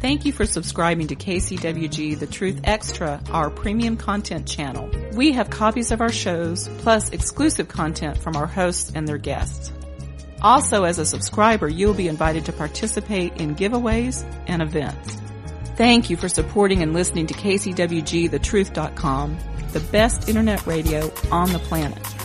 Thank you for subscribing to KCWG The Truth Extra, our premium content channel. We have copies of our shows, plus exclusive content from our hosts and their guests. Also, as a subscriber, you will be invited to participate in giveaways and events. Thank you for supporting and listening to KCWG the best internet radio on the planet.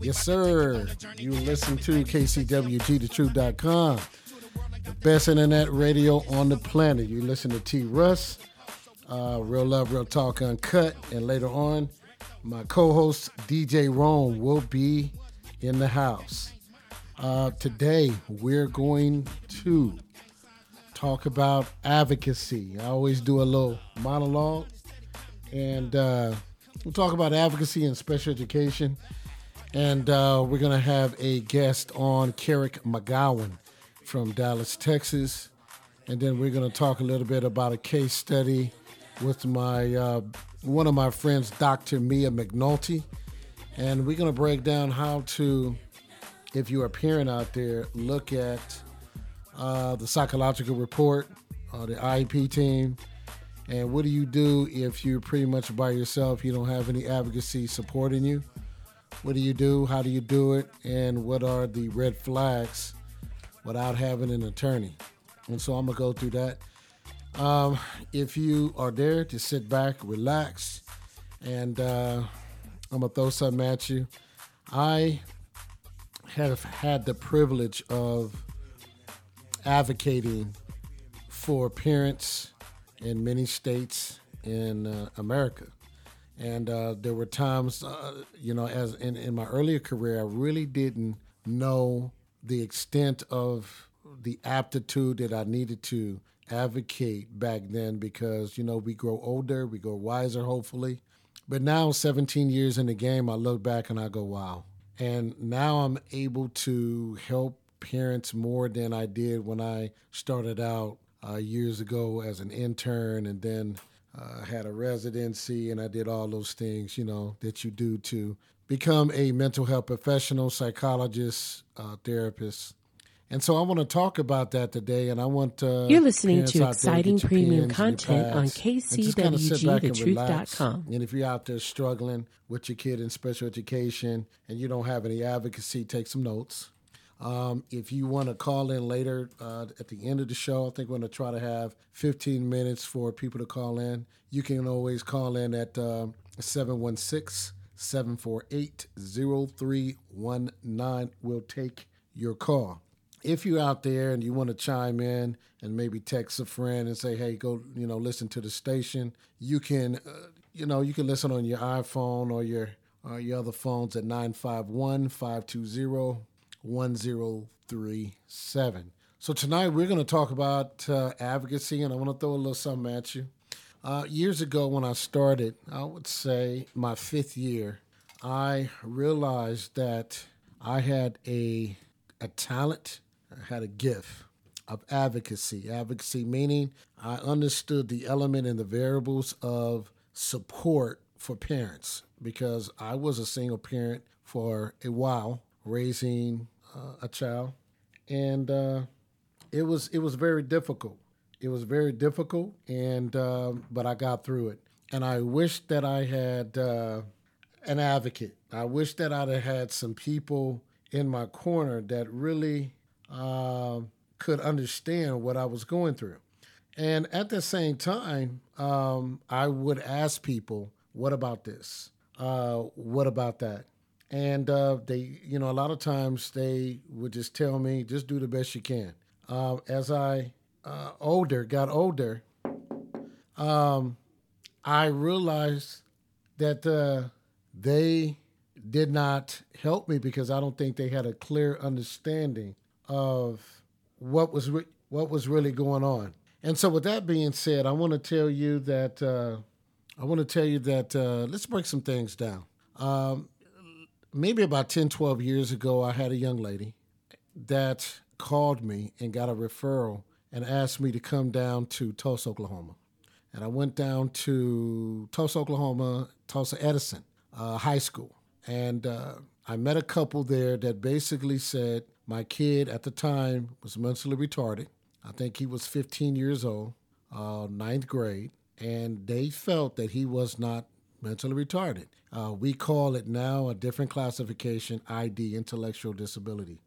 Yes, sir. You listen to KCWG, the best internet radio on the planet. You listen to T. Russ, uh, Real Love, Real Talk Uncut, and later on, my co-host DJ Rome will be in the house. Uh, today, we're going to talk about advocacy. I always do a little monologue, and uh, we'll talk about advocacy and special education and uh, we're going to have a guest on, Keric McGowan from Dallas, Texas. And then we're going to talk a little bit about a case study with my uh, one of my friends, Dr. Mia McNulty. And we're going to break down how to, if you're a parent out there, look at uh, the psychological report, uh, the IEP team, and what do you do if you're pretty much by yourself, you don't have any advocacy supporting you? What do you do? How do you do it? And what are the red flags without having an attorney? And so I'm going to go through that. Um, if you are there to sit back, relax, and uh, I'm going to throw something at you. I have had the privilege of advocating for parents in many states in uh, America. And uh, there were times, uh, you know, as in, in my earlier career, I really didn't know the extent of the aptitude that I needed to advocate back then because, you know, we grow older, we grow wiser, hopefully. But now, 17 years in the game, I look back and I go, wow. And now I'm able to help parents more than I did when I started out uh, years ago as an intern and then uh, had a residency, and I did all those things, you know, that you do to become a mental health professional, psychologist, uh, therapist. And so I want to talk about that today, and I want uh, you're listening to exciting premium content on KCWGTheTruth.com. And if you're out there struggling with your kid in special education and you don't have any advocacy, take some notes. Um, if you want to call in later uh, at the end of the show, I think we're going to try to have 15 minutes for people to call in. You can always call in at uh, 716 748 0319. We'll take your call if you're out there and you want to chime in and maybe text a friend and say, "Hey, go, you know, listen to the station," you can, uh, you know, you can listen on your iPhone or your or your other phones at 951-520-1037. So tonight we're going to talk about uh, advocacy, and I want to throw a little something at you. Uh, years ago, when I started, I would say my fifth year, I realized that I had a a talent I had a gift of advocacy. Advocacy meaning I understood the element and the variables of support for parents because I was a single parent for a while, raising uh, a child, and uh, it was it was very difficult. It was very difficult, and uh, but I got through it. And I wish that I had uh, an advocate. I wish that I'd have had some people in my corner that really uh, could understand what I was going through. And at the same time, um, I would ask people, what about this? Uh, what about that? And uh, they, you know, a lot of times they would just tell me, just do the best you can. Uh, as I uh, older, got older, um, I realized that uh, they did not help me because I don't think they had a clear understanding of what was re- what was really going on. And so, with that being said, I want to tell you that uh, I want to tell you that uh, let's break some things down. Um, maybe about 10, 12 years ago, I had a young lady that called me and got a referral and asked me to come down to Tulsa, Oklahoma. And I went down to Tulsa, Oklahoma, Tulsa Edison uh, High School. And uh, I met a couple there that basically said, my kid at the time was mentally retarded. I think he was 15 years old, uh, ninth grade, and they felt that he was not mentally retarded. Uh, we call it now a different classification, ID, intellectual disability.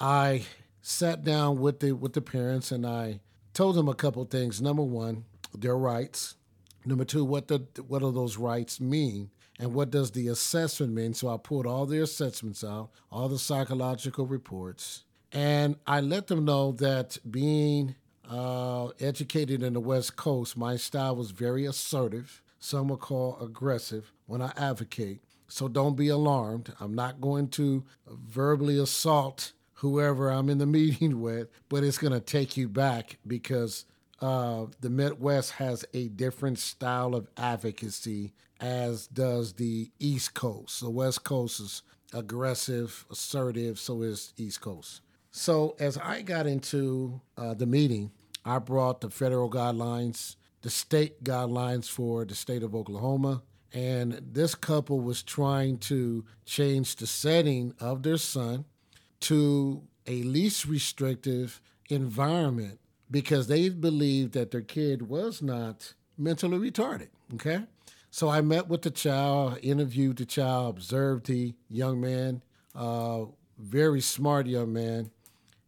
I sat down with the with the parents and I told them a couple things. Number one, their rights. Number two, what the what do those rights mean? and what does the assessment mean? So I pulled all the assessments out, all the psychological reports, and I let them know that being uh, educated in the West Coast, my style was very assertive. Some will call aggressive when I advocate. So don't be alarmed. I'm not going to verbally assault whoever I'm in the meeting with, but it's going to take you back because uh, the Midwest has a different style of advocacy, as does the East Coast. The West Coast is aggressive, assertive, so is East Coast. So as I got into uh, the meeting, I brought the federal guidelines, the state guidelines for the state of Oklahoma, and this couple was trying to change the setting of their son to a least restrictive environment because they believed that their kid was not mentally retarded. Okay. So I met with the child, interviewed the child, observed the young man, uh, very smart young man,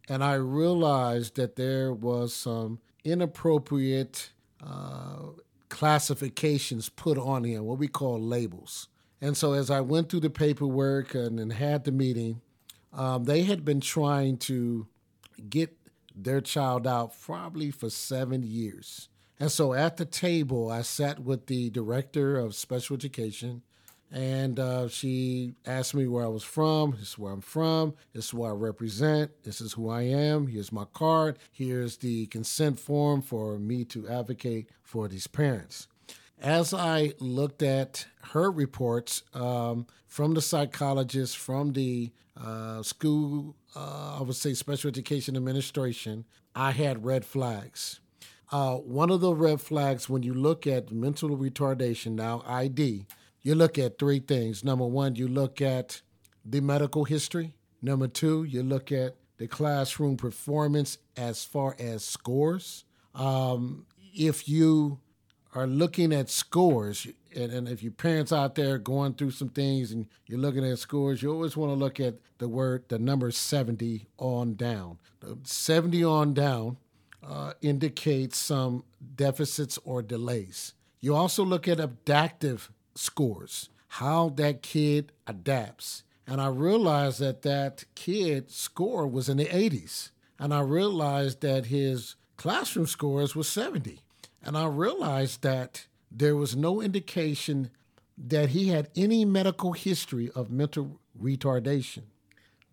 and I realized that there was some inappropriate uh, classifications put on him, what we call labels. And so as I went through the paperwork and, and had the meeting, um, they had been trying to get their child out probably for seven years. And so at the table, I sat with the director of special education, and uh, she asked me where I was from. This is where I'm from. This is who I represent. This is who I am. Here's my card. Here's the consent form for me to advocate for these parents. As I looked at her reports um, from the psychologist, from the uh, school, uh, I would say special education administration, I had red flags. Uh, one of the red flags when you look at mental retardation, now ID, you look at three things. Number one, you look at the medical history. Number two, you look at the classroom performance as far as scores. Um, if you are looking at scores, and, and, if your parents out there going through some things and you're looking at scores, you always want to look at the word, the number 70 on down. The 70 on down uh, indicates some deficits or delays. You also look at adaptive scores, how that kid adapts. And I realized that that kid score was in the 80s. And I realized that his classroom scores was 70. And I realized that there was no indication that he had any medical history of mental retardation.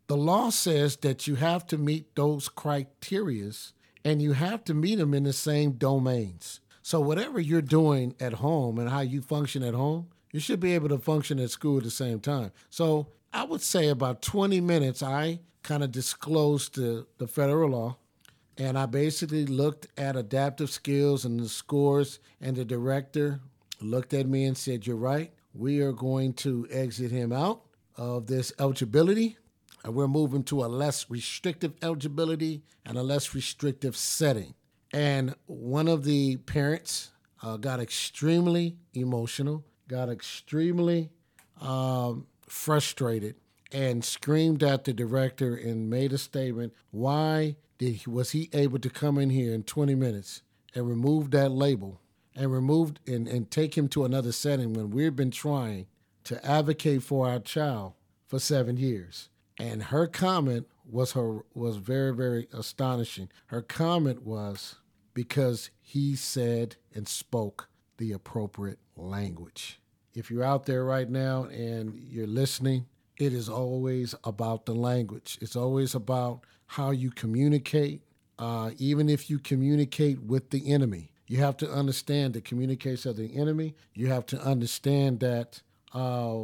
The law says that you have to meet those criterias and you have to meet them in the same domains. So whatever you're doing at home and how you function at home, you should be able to function at school at the same time. So I would say about 20 minutes I kind of disclosed the, the federal law and I basically looked at adaptive skills and the scores, and the director looked at me and said, You're right. We are going to exit him out of this eligibility, and we're moving to a less restrictive eligibility and a less restrictive setting. And one of the parents uh, got extremely emotional, got extremely um, frustrated, and screamed at the director and made a statement why did he, was he able to come in here in 20 minutes and remove that label and remove and, and take him to another setting when we've been trying to advocate for our child for seven years? And her comment was her was very very astonishing. Her comment was because he said and spoke the appropriate language. If you're out there right now and you're listening, it is always about the language. It's always about how you communicate, uh, even if you communicate with the enemy. You have to understand the communication of the enemy. You have to understand that uh,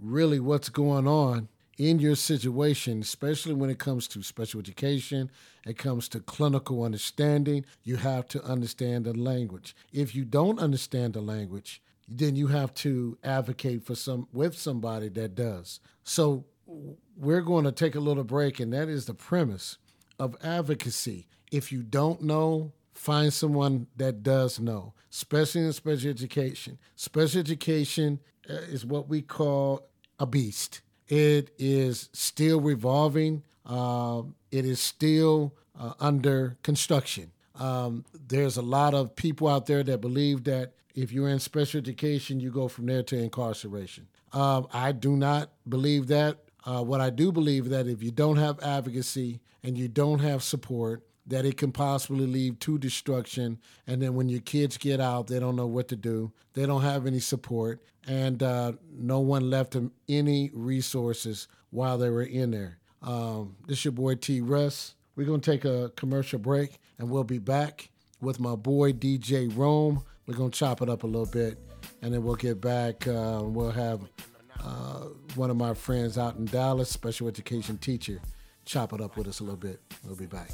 really what's going on in your situation, especially when it comes to special education, it comes to clinical understanding, you have to understand the language. If you don't understand the language, then you have to advocate for some with somebody that does. So we're going to take a little break, and that is the premise of advocacy. If you don't know, find someone that does know, especially in special education. Special education uh, is what we call a beast. It is still revolving. Uh, it is still uh, under construction. Um, there's a lot of people out there that believe that if you're in special education, you go from there to incarceration. Um, I do not believe that. Uh, what I do believe that if you don't have advocacy and you don't have support, that it can possibly lead to destruction. And then when your kids get out, they don't know what to do. They don't have any support, and uh, no one left them any resources while they were in there. Um, this is your boy T. Russ. We're to take a commercial break, and we'll be back with my boy DJ Rome. We're to chop it up a little bit, and then we'll get back. Uh, we'll have uh, one of my friends out in Dallas, special education teacher, chop it up with us a little bit. We'll be back.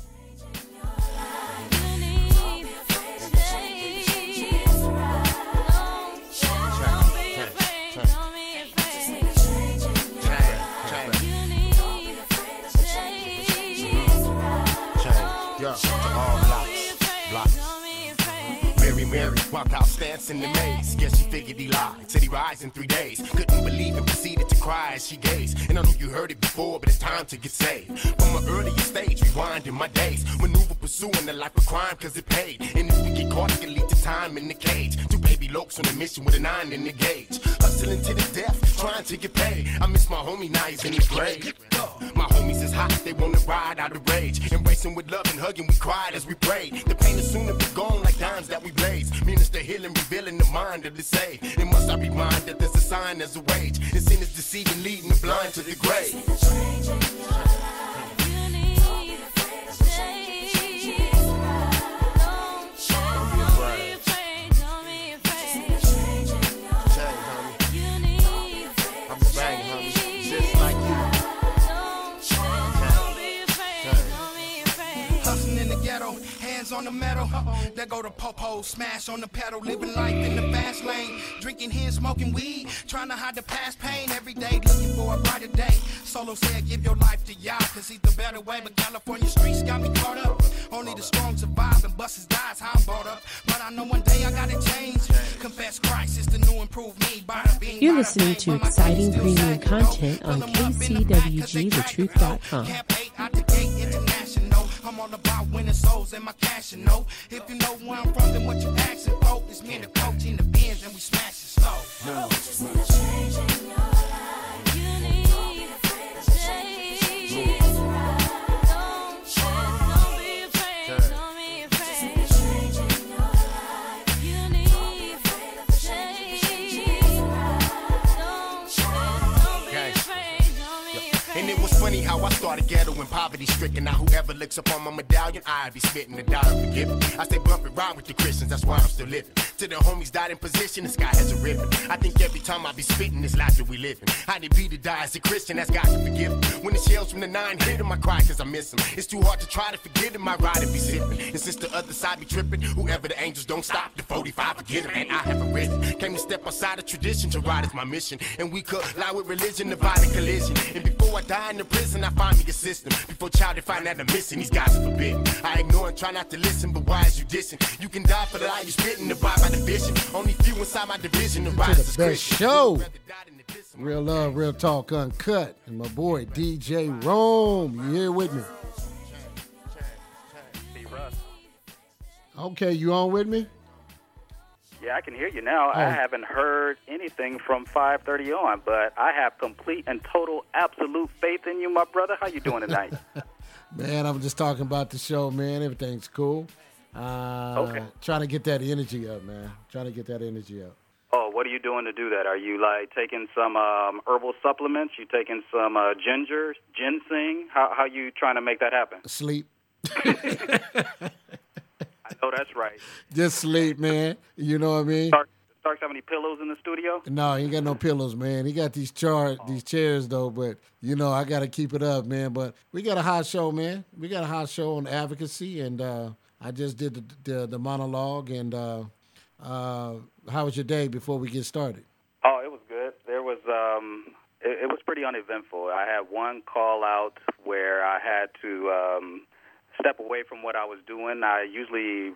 Walked out dancing in the maze. Guess she figured he lied. Said he rise in three days. Couldn't believe it, proceeded to cry as she gazed. And I know you heard it before, but it's time to get saved. From an earlier stage, rewinding my days. Maneuver pursuing the life of crime, cause it paid. And if we get caught, it can lead to time in the cage. Two baby lokes on a mission with a nine in the gauge. Hustling to the death, trying to get paid. I miss my homie, now he's in his grave. My homies is hot, they wanna ride out of rage. Embracing with love and hugging, we cried as we prayed. The pain is soon to be gone like dimes that we blaze. Minister healing, revealing the mind of the saved. And must I remind that there's a sign, there's a wage. It's sin is deceiving, leading the blind to the grave. On the metal. There go the popo, smash on the pedal, living life in the fast lane. Drinking here, smoking weed, trying to hide the past pain. Every day looking for a brighter day. Solo said, give your life to y'all, cause he's the better way. But California streets got me caught up. Only the strong survive and buses dies, how I'm brought up. But I know one day I gotta change. Confess Christ is the new improved me. By being, You're listening to exciting premium content on KCWGTheTruth.com. I'm all about winning souls and my cash, you know. If you know where I'm from, then what you asking for? It's me and the coach in the Benz, and we smash it slow. No. funny how I started and poverty stricken. Now whoever looks upon my medallion, I be spitting the dollar forgiven. I stay bumping ride with the Christians, that's why I'm still living. To the homies died in position, the sky has a ribbon. I think every time I be spitting this life that we living. How they be to die as a Christian, that's God to forgive. When the shells from the nine hit him, I cry cause I miss him. It's too hard to try to forget him, I ride and be sipping. And since the other side be tripping, whoever the angels don't stop, the 45 forget him. And I have a risen. Came to step outside of tradition to ride is my mission. And we could lie with religion, divide and collision. And before I die in the prison, I find me a system. Before child, they find out I'm missing, these guys are forbidden. I ignore and try not to listen, but why is you dissing? You can die for the lie you spitting, abide by the vision. Only few inside my division, the rise is best show. Real love, real talk, uncut. And my boy DJ Rome, you here with me? Okay, you on with me? Yeah, I can hear you now. Oh. I haven't heard anything from 5:30 on, but I have complete and total, absolute faith in you, my brother. How you doing tonight? man, I'm just talking about the show, man. Everything's cool. Uh, okay. Trying to get that energy up, man. Trying to get that energy up. Oh, what are you doing to do that? Are you like taking some um, herbal supplements? You taking some uh, ginger, ginseng? How how you trying to make that happen? Sleep. Know that's right. Just sleep, man. You know what I mean? Stark, Starks have any pillows in the studio? No, he ain't got no pillows, man. He got these char oh. these chairs though, but you know I got to keep it up, man. But we got a hot show, man. We got a hot show on advocacy, and uh, I just did the the, the monologue. And uh, uh, how was your day before we get started? Oh, it was good. There was um, it, it was pretty uneventful. I had one call out where I had to um, step away from what I was doing. I usually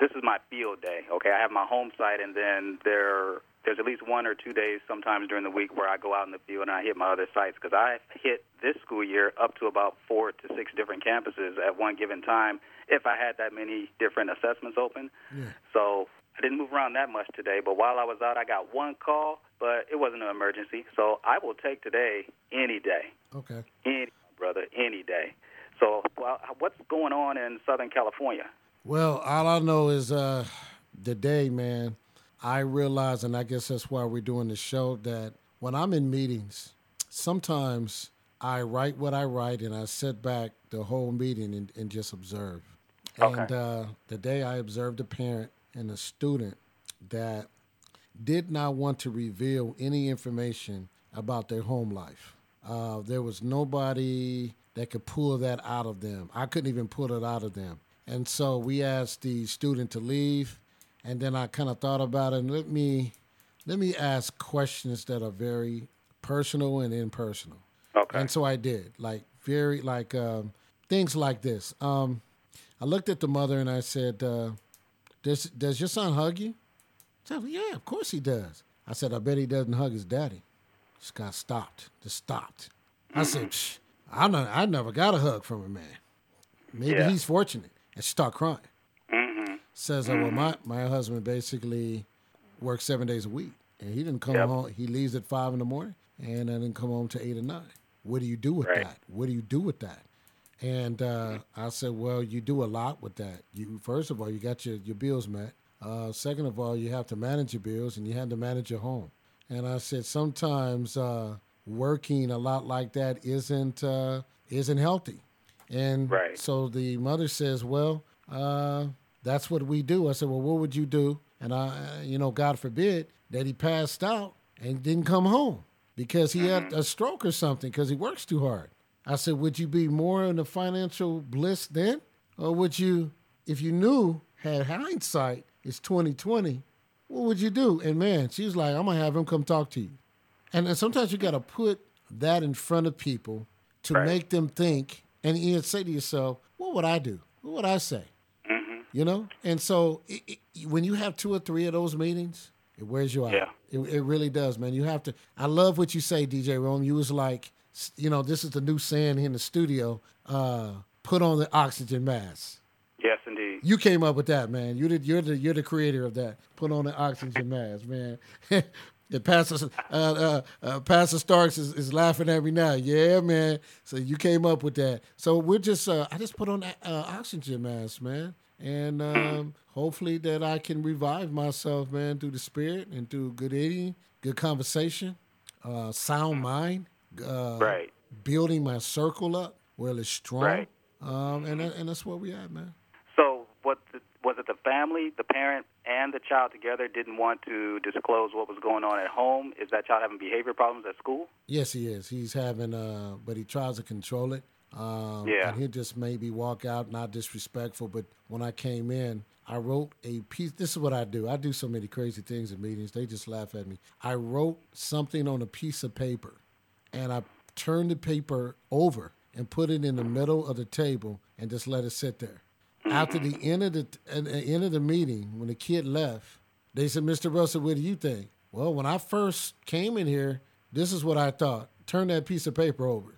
this is my field day. Okay, I have my home site, and then there there's at least one or two days sometimes during the week where I go out in the field and I hit my other sites because I hit this school year up to about four to six different campuses at one given time if I had that many different assessments open. Yeah. So I didn't move around that much today, but while I was out, I got one call, but it wasn't an emergency. So I will take today any day. Okay. Any brother, any day. So, well, what's going on in Southern California? Well, all I know is uh, the day, man. I realize, and I guess that's why we're doing the show, that when I'm in meetings, sometimes I write what I write and I sit back the whole meeting and, and just observe. Okay. And uh, the day I observed a parent and a student that did not want to reveal any information about their home life. Uh, there was nobody that could pull that out of them. I couldn't even pull it out of them. And so we asked the student to leave, and then I kind of thought about it. And let me let me ask questions that are very personal and impersonal. Okay. And so I did, like very like um, things like this. Um, I looked at the mother and I said, uh, "Does does your son hug you?" She said, "Yeah, of course he does." I said, "I bet he doesn't hug his daddy." Just got stopped. Just stopped. I said, Psh, I know I never got a hug from a man. Maybe yeah. he's fortunate. And she start crying. Mm-hmm. Says, mm-hmm. well, my, my husband basically works seven days a week. And he didn't come yep. home. He leaves at five in the morning and then come home to eight or nine. What do you do with right. that? What do you do with that? And uh, I said, well, you do a lot with that. You First of all, you got your, your bills met. Uh, second of all, you have to manage your bills and you have to manage your home. And I said, sometimes uh, working a lot like that isn't uh, isn't healthy. And right. so the mother says, "Well, uh, that's what we do." I said, "Well, what would you do?" And I, you know, God forbid that he passed out and didn't come home because he mm-hmm. had a stroke or something because he works too hard. I said, "Would you be more in the financial bliss then, or would you if you knew, had hindsight, it's 2020, what would you do? And man, she was like, I'm gonna have him come talk to you. And then sometimes you gotta put that in front of people to Right. make them think and you say to yourself, what would I do? What would I say? Mm-hmm. You know? And so it, it, when you have two or three of those meetings, it wears you out. Yeah. It, it really does, man. You have to. I love what you say, DJ Rome. You was like, you know, this is the new saying in the studio. Uh, put on the oxygen mask. Yes, indeed. You came up with that, man. You did. You're the you're the creator of that. Put on the oxygen mask, man. the pastor, uh, uh, uh, Pastor Starks is, is laughing at me now. Yeah, man. So you came up with that. So we're just. Uh, I just put on that uh, oxygen mask, man, and um, hopefully that I can revive myself, man, through the spirit and through good eating, good conversation, uh, sound mind, uh, Right. building my circle up where it's strong. Right. Um, and and that's where we at, man. So, what the, was it? The family, the parent, and the child together didn't want to disclose what was going on at home. Is that child having behavior problems at school? Yes, he is. He's having, uh, but he tries to control it. Um, Yeah. And he'll just maybe walk out, not disrespectful. But when I came in, I wrote a piece. This is what I do. I do so many crazy things in meetings. They just laugh at me. I wrote something on a piece of paper, and I turned the paper over and put it in the middle of the table and just let it sit there. After the end of the at the end of the meeting, when the kid left, they said, "Mr. Russell, what do you think?" Well, when I first came in here, this is what I thought. Turn that piece of paper over.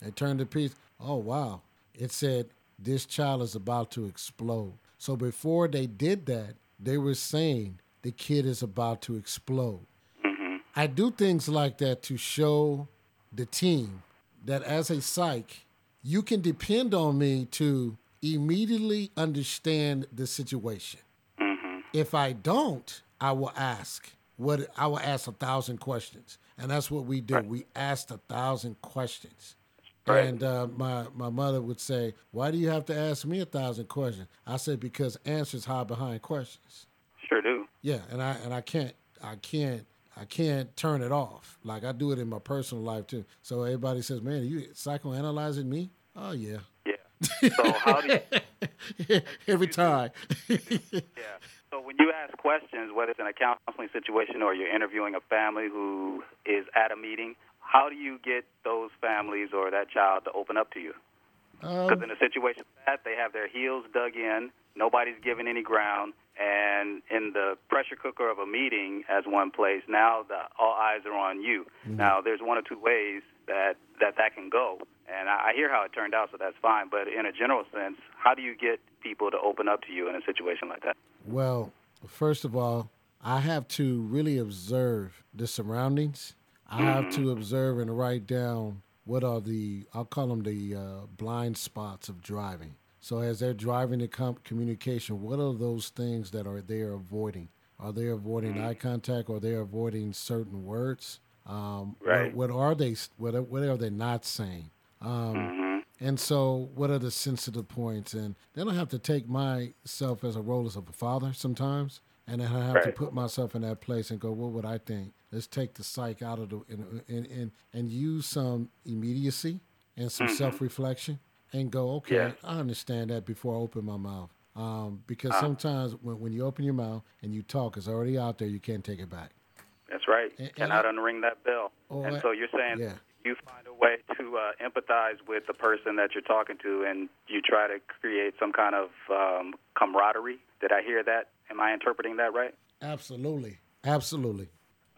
They turned the piece. Oh wow! It said this child is about to explode. So before they did that, they were saying the kid is about to explode. Mm-hmm. I do things like that to show the team that as a psych, you can depend on me to immediately understand the situation. If I don't, I will ask what I will ask a thousand questions, and that's what we do. We ask a thousand questions. Right. And uh, my my mother would say, "Why do you have to ask me a thousand questions?" I said, "Because answers hide behind questions." Sure do. Yeah, and I and I can't I can't I can't turn it off. Like I do it in my personal life too. So everybody says, "Man, are you psychoanalyzing me?" Oh Yeah. So how do you, every time. yeah. So when you ask questions, whether it's in a counseling situation or you're interviewing a family who is at a meeting, how do you get those families or that child to open up to you? Um, because in a situation like that, they have their heels dug in, nobody's giving any ground, and in the pressure cooker of a meeting as one place, now the, all eyes are on you. Mm. Now, there's one or two ways that that, that can go, and I, I hear how it turned out, so that's fine. But in a general sense, how do you get people to open up to you in a situation like that? Well, first of all, I have to really observe the surroundings. I have to observe and write down what are the I'll call them the uh, blind spots of driving. So as they're driving the com- communication, what are those things that are they are avoiding? Are they avoiding eye contact? Or are they avoiding certain words? Um, what- Right. What, are they? What are, what are they not saying? Um, And so, what are the sensitive points? And then I have to take myself as a role as a father sometimes, and then I have to put myself in that place and go, what would I think? Let's take the psych out of the and and and, and use some immediacy and some self reflection, and go, okay, Yeah. I understand that before I open my mouth. Um, because sometimes when, when you open your mouth and you talk, it's already out there. You can't take it back. That's right. And- and Cannot I- unring that bell. Oh, and so you're saying yeah. You find a way to uh, empathize with the person that you're talking to, and you try to create some kind of um, camaraderie. Did I hear that? Am I interpreting that right? Absolutely, absolutely.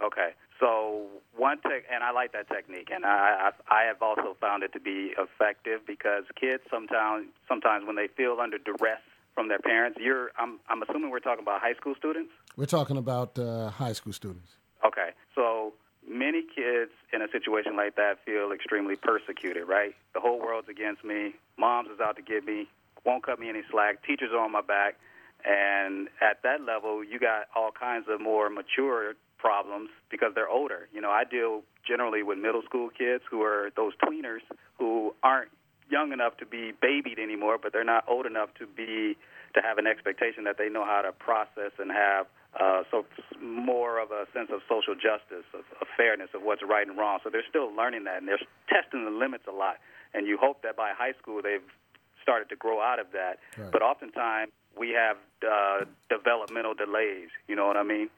Okay. So one tech, and I like that technique, and I, I I have also found it to be effective because kids sometimes sometimes when they feel under duress from their parents, you're I'm I'm assuming we're talking about high school students. We're talking about uh, high school students. Okay. So many kids in a situation like that feel extremely persecuted, right? The whole world's against me. Mom's is out to get me. Won't cut me any slack. Teachers are on my back. And at that level, you got all kinds of more mature problems because they're older. You know, I deal generally with middle school kids who are those tweeners who aren't young enough to be babied anymore, but they're not old enough to be to have an expectation that they know how to process and have uh, so more of a sense of social justice, of, of fairness, of what's right and wrong. So they're still learning that, and they're testing the limits a lot. And you hope that by high school they've started to grow out of that. Right. But oftentimes, we have uh, developmental delays. You know what I mean?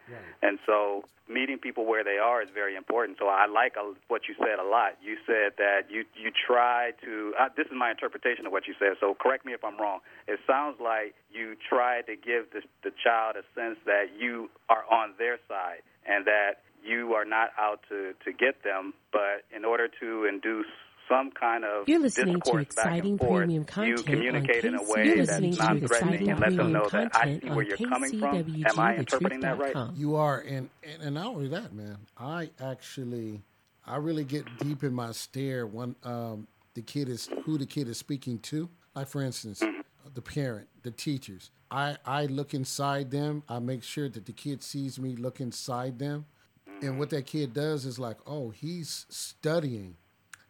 And so meeting people where they are is very important. So I like uh, what you said a lot. You said that you you try to. Uh, this is my interpretation of what you said. So correct me if I'm wrong. It sounds like you try to give the the child a sense that you are on their side and that you are not out to to get them, but in order to induce some kind of You're listening to exciting and forth, premium you content communicate on in a way You're that's listening to non-threatening exciting and let them premium know that I content see where on you're coming from. Am I interpreting that right? You are, and, and and not only that, man. I actually, I really get deep in my stare when um, the kid is who the kid is speaking to. Like for instance, the parent, the teachers. I I look inside them. I make sure that the kid sees me look inside them, and what that kid does is like, oh, he's studying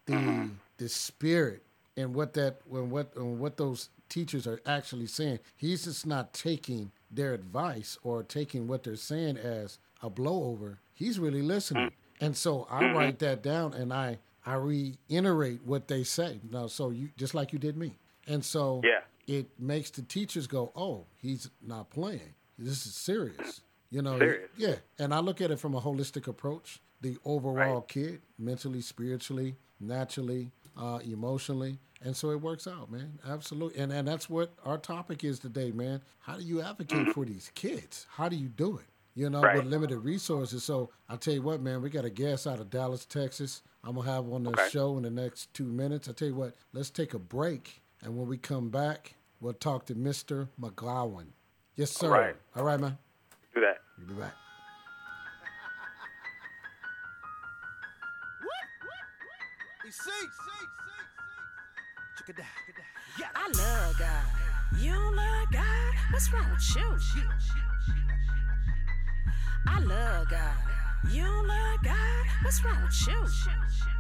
the mm. the spirit and what that when what and what those teachers are actually saying. He's just not taking their advice or taking what they're saying as a blowover. He's really listening. Mm. And so I mm-hmm. write that down and I I reiterate what they say. Now so you just like you did me. And so Yeah. it makes the teachers go, "Oh, he's not playing. This is serious." You know, Serious. yeah. And I look at it from a holistic approach. The overall kid, mentally, spiritually, naturally, uh, emotionally, and so it works out, man. Absolutely. And and that's what our topic is today, man. How do you advocate for these kids? How do you do it? You know, Right. with limited resources. So I tell you what, man, we got a guest out of Dallas, Texas. I'm gonna have on the Okay. show in the next two minutes. I tell you what, let's take a break, and when we come back, we'll talk to Mr. McGowan. Yes, sir. right. All right, man. Do that. We'll be back. I love God. You love God? What's wrong with you? I love God. You love God? What's wrong with you?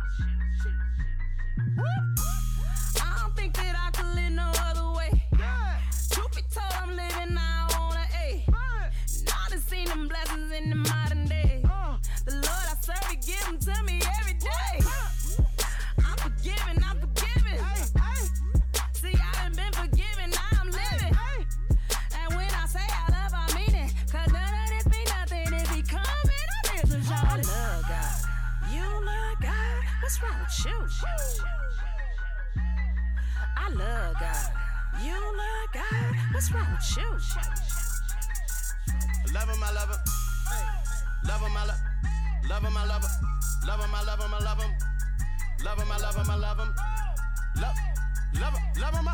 I love God. You love God? Uh, what's wrong with you? Love him, I love him. Love him, I love Love him, I love him. Love him, I love him, I love him. Love him, I love him, I love him. Love, love him, love him, I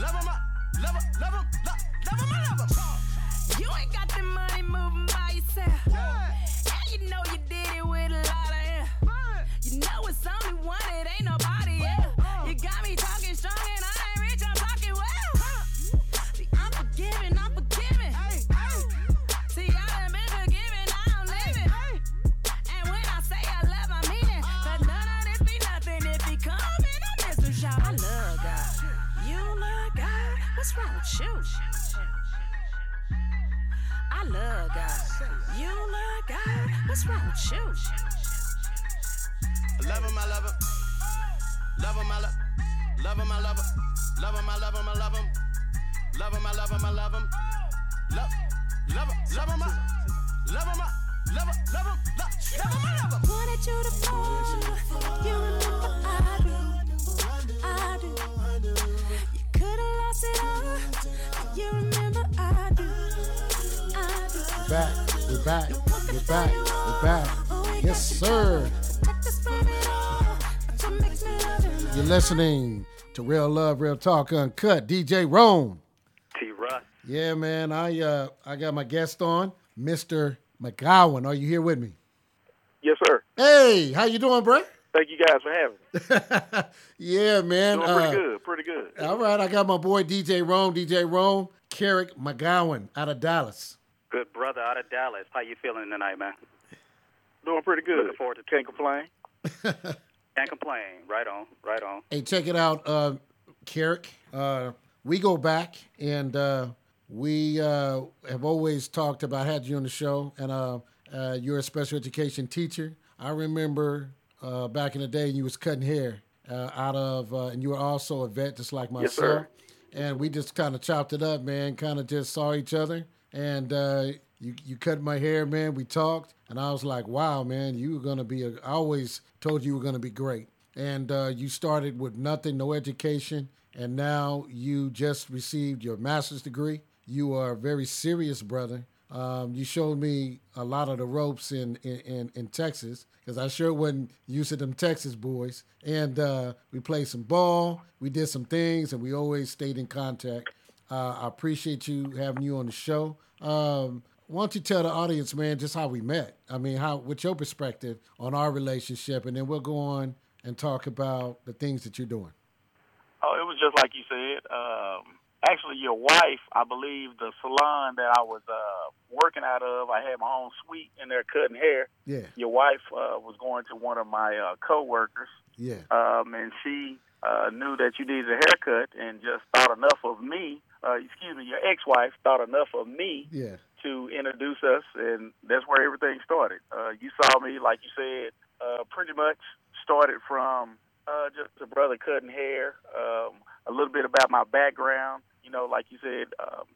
love him, I love him, love him, love, love him, I love him. You ain't got the money moving by yourself. And you know you did it with a lot of air. You know it's only one, it ain't nobody got me talking strong and I ain't rich, I'm talking well. See, I'm forgiving, I'm forgiving. See, I done been forgiven, now I'm living. And when I say I love, I mean it. Cause uh-huh. none of this be nothing if he coming on this one, y'all. I love God. You love God? What's wrong with you? I love God. You love God? What's wrong with you? Love him, I love him. Love him, I love Love him, I love him. Love him, I love him, I love him. Love him, I love him, I love him. Love, love him, love him, I love him, love him, love him, love, love him, I love him. Wanted you to fall. You remember I do. I do. You could have lost it all. You remember I do. I do. Back. We're back. We're back. We're back. Oh, yes, sir. Protect us from it all. That's what makes me love him. You're listening to Real Love, Real Talk Uncut. DJ Rome. T. Russ. Yeah, man. I uh I got my guest on, Mr. McGowan. Are you here with me? Yes, sir. Hey, how you doing, bro? Thank you guys for having me. yeah, man. Doing pretty Uh, good. Pretty good. All right, I got my boy DJ Rome, DJ Rome, Keric McGowan out of Dallas. Good brother out of Dallas. How you feeling tonight, man? Doing pretty good. Looking forward to Can't complain. Can't complain. Right on. Right on. Hey, check it out, uh, Keric. Uh, we go back and uh, we uh, have always talked about had you on the show, and uh, uh, you're a special education teacher. I remember uh, back in the day you was cutting hair uh, out of, uh, and you were also a vet just like myself. Yes, sir. and we just kind of chopped it up, man. Kind of just saw each other, and uh, you you cut my hair, man. We talked, and I was like, wow, man, you were gonna be. A, I always told you you were gonna be great, and uh, you started with nothing, no education, and now you just received your master's degree. You are a very serious brother. Um, you showed me a lot of the ropes in in, in, in Texas because I sure wasn't used to them Texas boys. And uh, we played some ball, we did some things, and we always stayed in contact. Uh, I appreciate you having you on the show. Um, why don't you tell the audience, man, just how we met? I mean, how what's your perspective on our relationship, and then we'll go on and talk about the things that you're doing. Oh, it was just like you said. Um, actually, your wife, I believe, the salon that I was uh, working out of, I had my own suite in there cutting hair. Yeah, Your wife uh, was going to one of my uh, coworkers, yeah, um, and she uh, knew that you needed a haircut, and just thought enough of me. Uh, excuse me, your ex-wife thought enough of me yeah, to introduce us, and that's where everything started. Uh, you saw me, like you said, uh, pretty much started from uh, just a brother cutting hair, um, a little bit about my background. You know, like you said, um,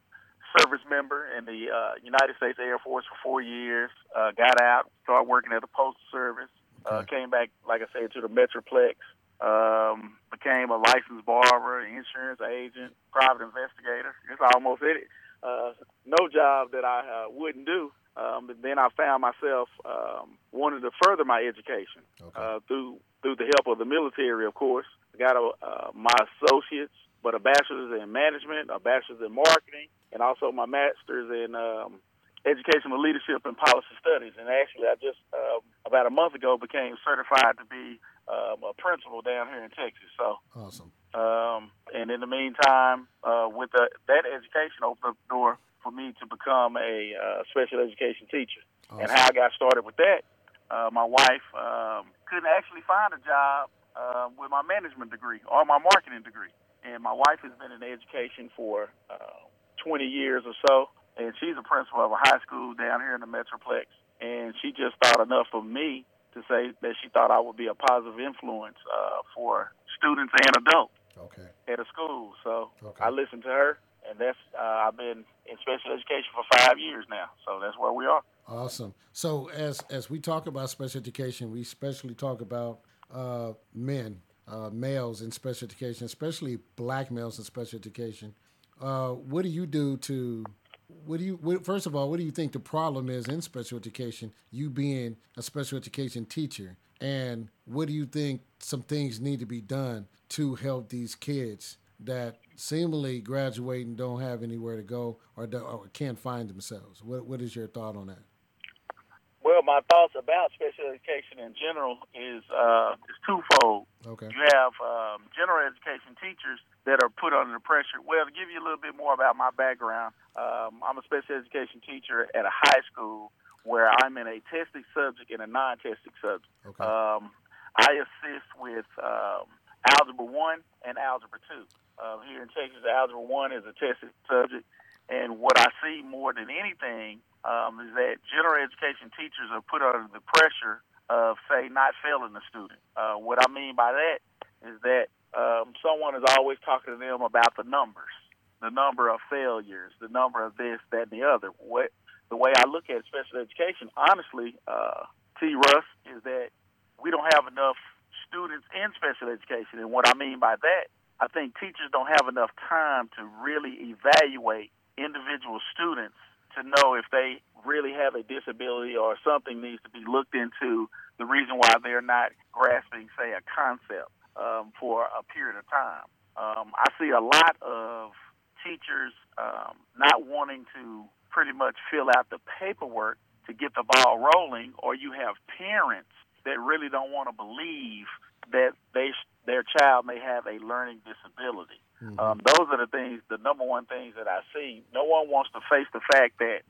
service member in the uh, United States Air Force for four years. Uh, got out, started working at the Postal Service. Uh, came back, like I said, to the Metroplex. Um, became a licensed barber, insurance agent, private investigator. It's almost it. Uh, no job that I uh, wouldn't do. Um, but then I found myself um, wanting to further my education Okay. uh, through through the help of the military, of course. I got a, uh, my associates, but a bachelor's in management, a bachelor's in marketing, and also my master's in um, educational leadership and policy studies. And actually, I just uh, about a month ago became certified to be um, a principal down here in Texas. So. awesome. Um, and in the meantime, uh, with the, that education opened up the door for me to become a uh, special education teacher. And how I got started with that, uh, my wife um, couldn't actually find a job uh, with my management degree or my marketing degree. And my wife has been in education for uh, 20 years or so, and she's a principal of a high school down here in the Metroplex. And she just thought enough of me to say that she thought I would be a positive influence uh, for students and adults Okay. at a school. So Okay. I listened to her, and that's uh, I've been in special education for five years now. So that's where we are. Awesome. So as as we talk about special education, we especially talk about uh, men, uh, males in special education, especially black males in special education. Uh, what do you do to? What do you? What, first of all, what do you think the problem is in special education? You being a special education teacher, and what do you think some things need to be done to help these kids that seemingly graduate and don't have anywhere to go or, or can't find themselves? What What is your thought on that? Well, my thoughts about special education in general is uh, is twofold. Okay. You have um, general education teachers that are put under pressure. Well, to give you a little bit more about my background, um, I'm a special education teacher at a high school where I'm in a tested subject and a non-tested subject. Okay. Um, I assist with um, Algebra 1 and Algebra 2. Uh, here in Texas, Algebra 1 is a tested subject. And what I see more than anything um, is that general education teachers are put under the pressure of, say, not failing the student. Uh, what I mean by that is that um, someone is always talking to them about the numbers, the number of failures, the number of this, that, and the other. What the way I look at special education, honestly, uh, T. Russ, is that we don't have enough students in special education. And what I mean by that, I think teachers don't have enough time to really evaluate individual students to know if they really have a disability or something needs to be looked into the reason why they're not grasping, say, a concept um, for a period of time. Um, I see a lot of teachers um, not wanting to pretty much fill out the paperwork to get the ball rolling, or you have parents that really don't want to believe that they their child may have a learning disability. Um, those are the things, the number one things that I see. No one wants to face the fact that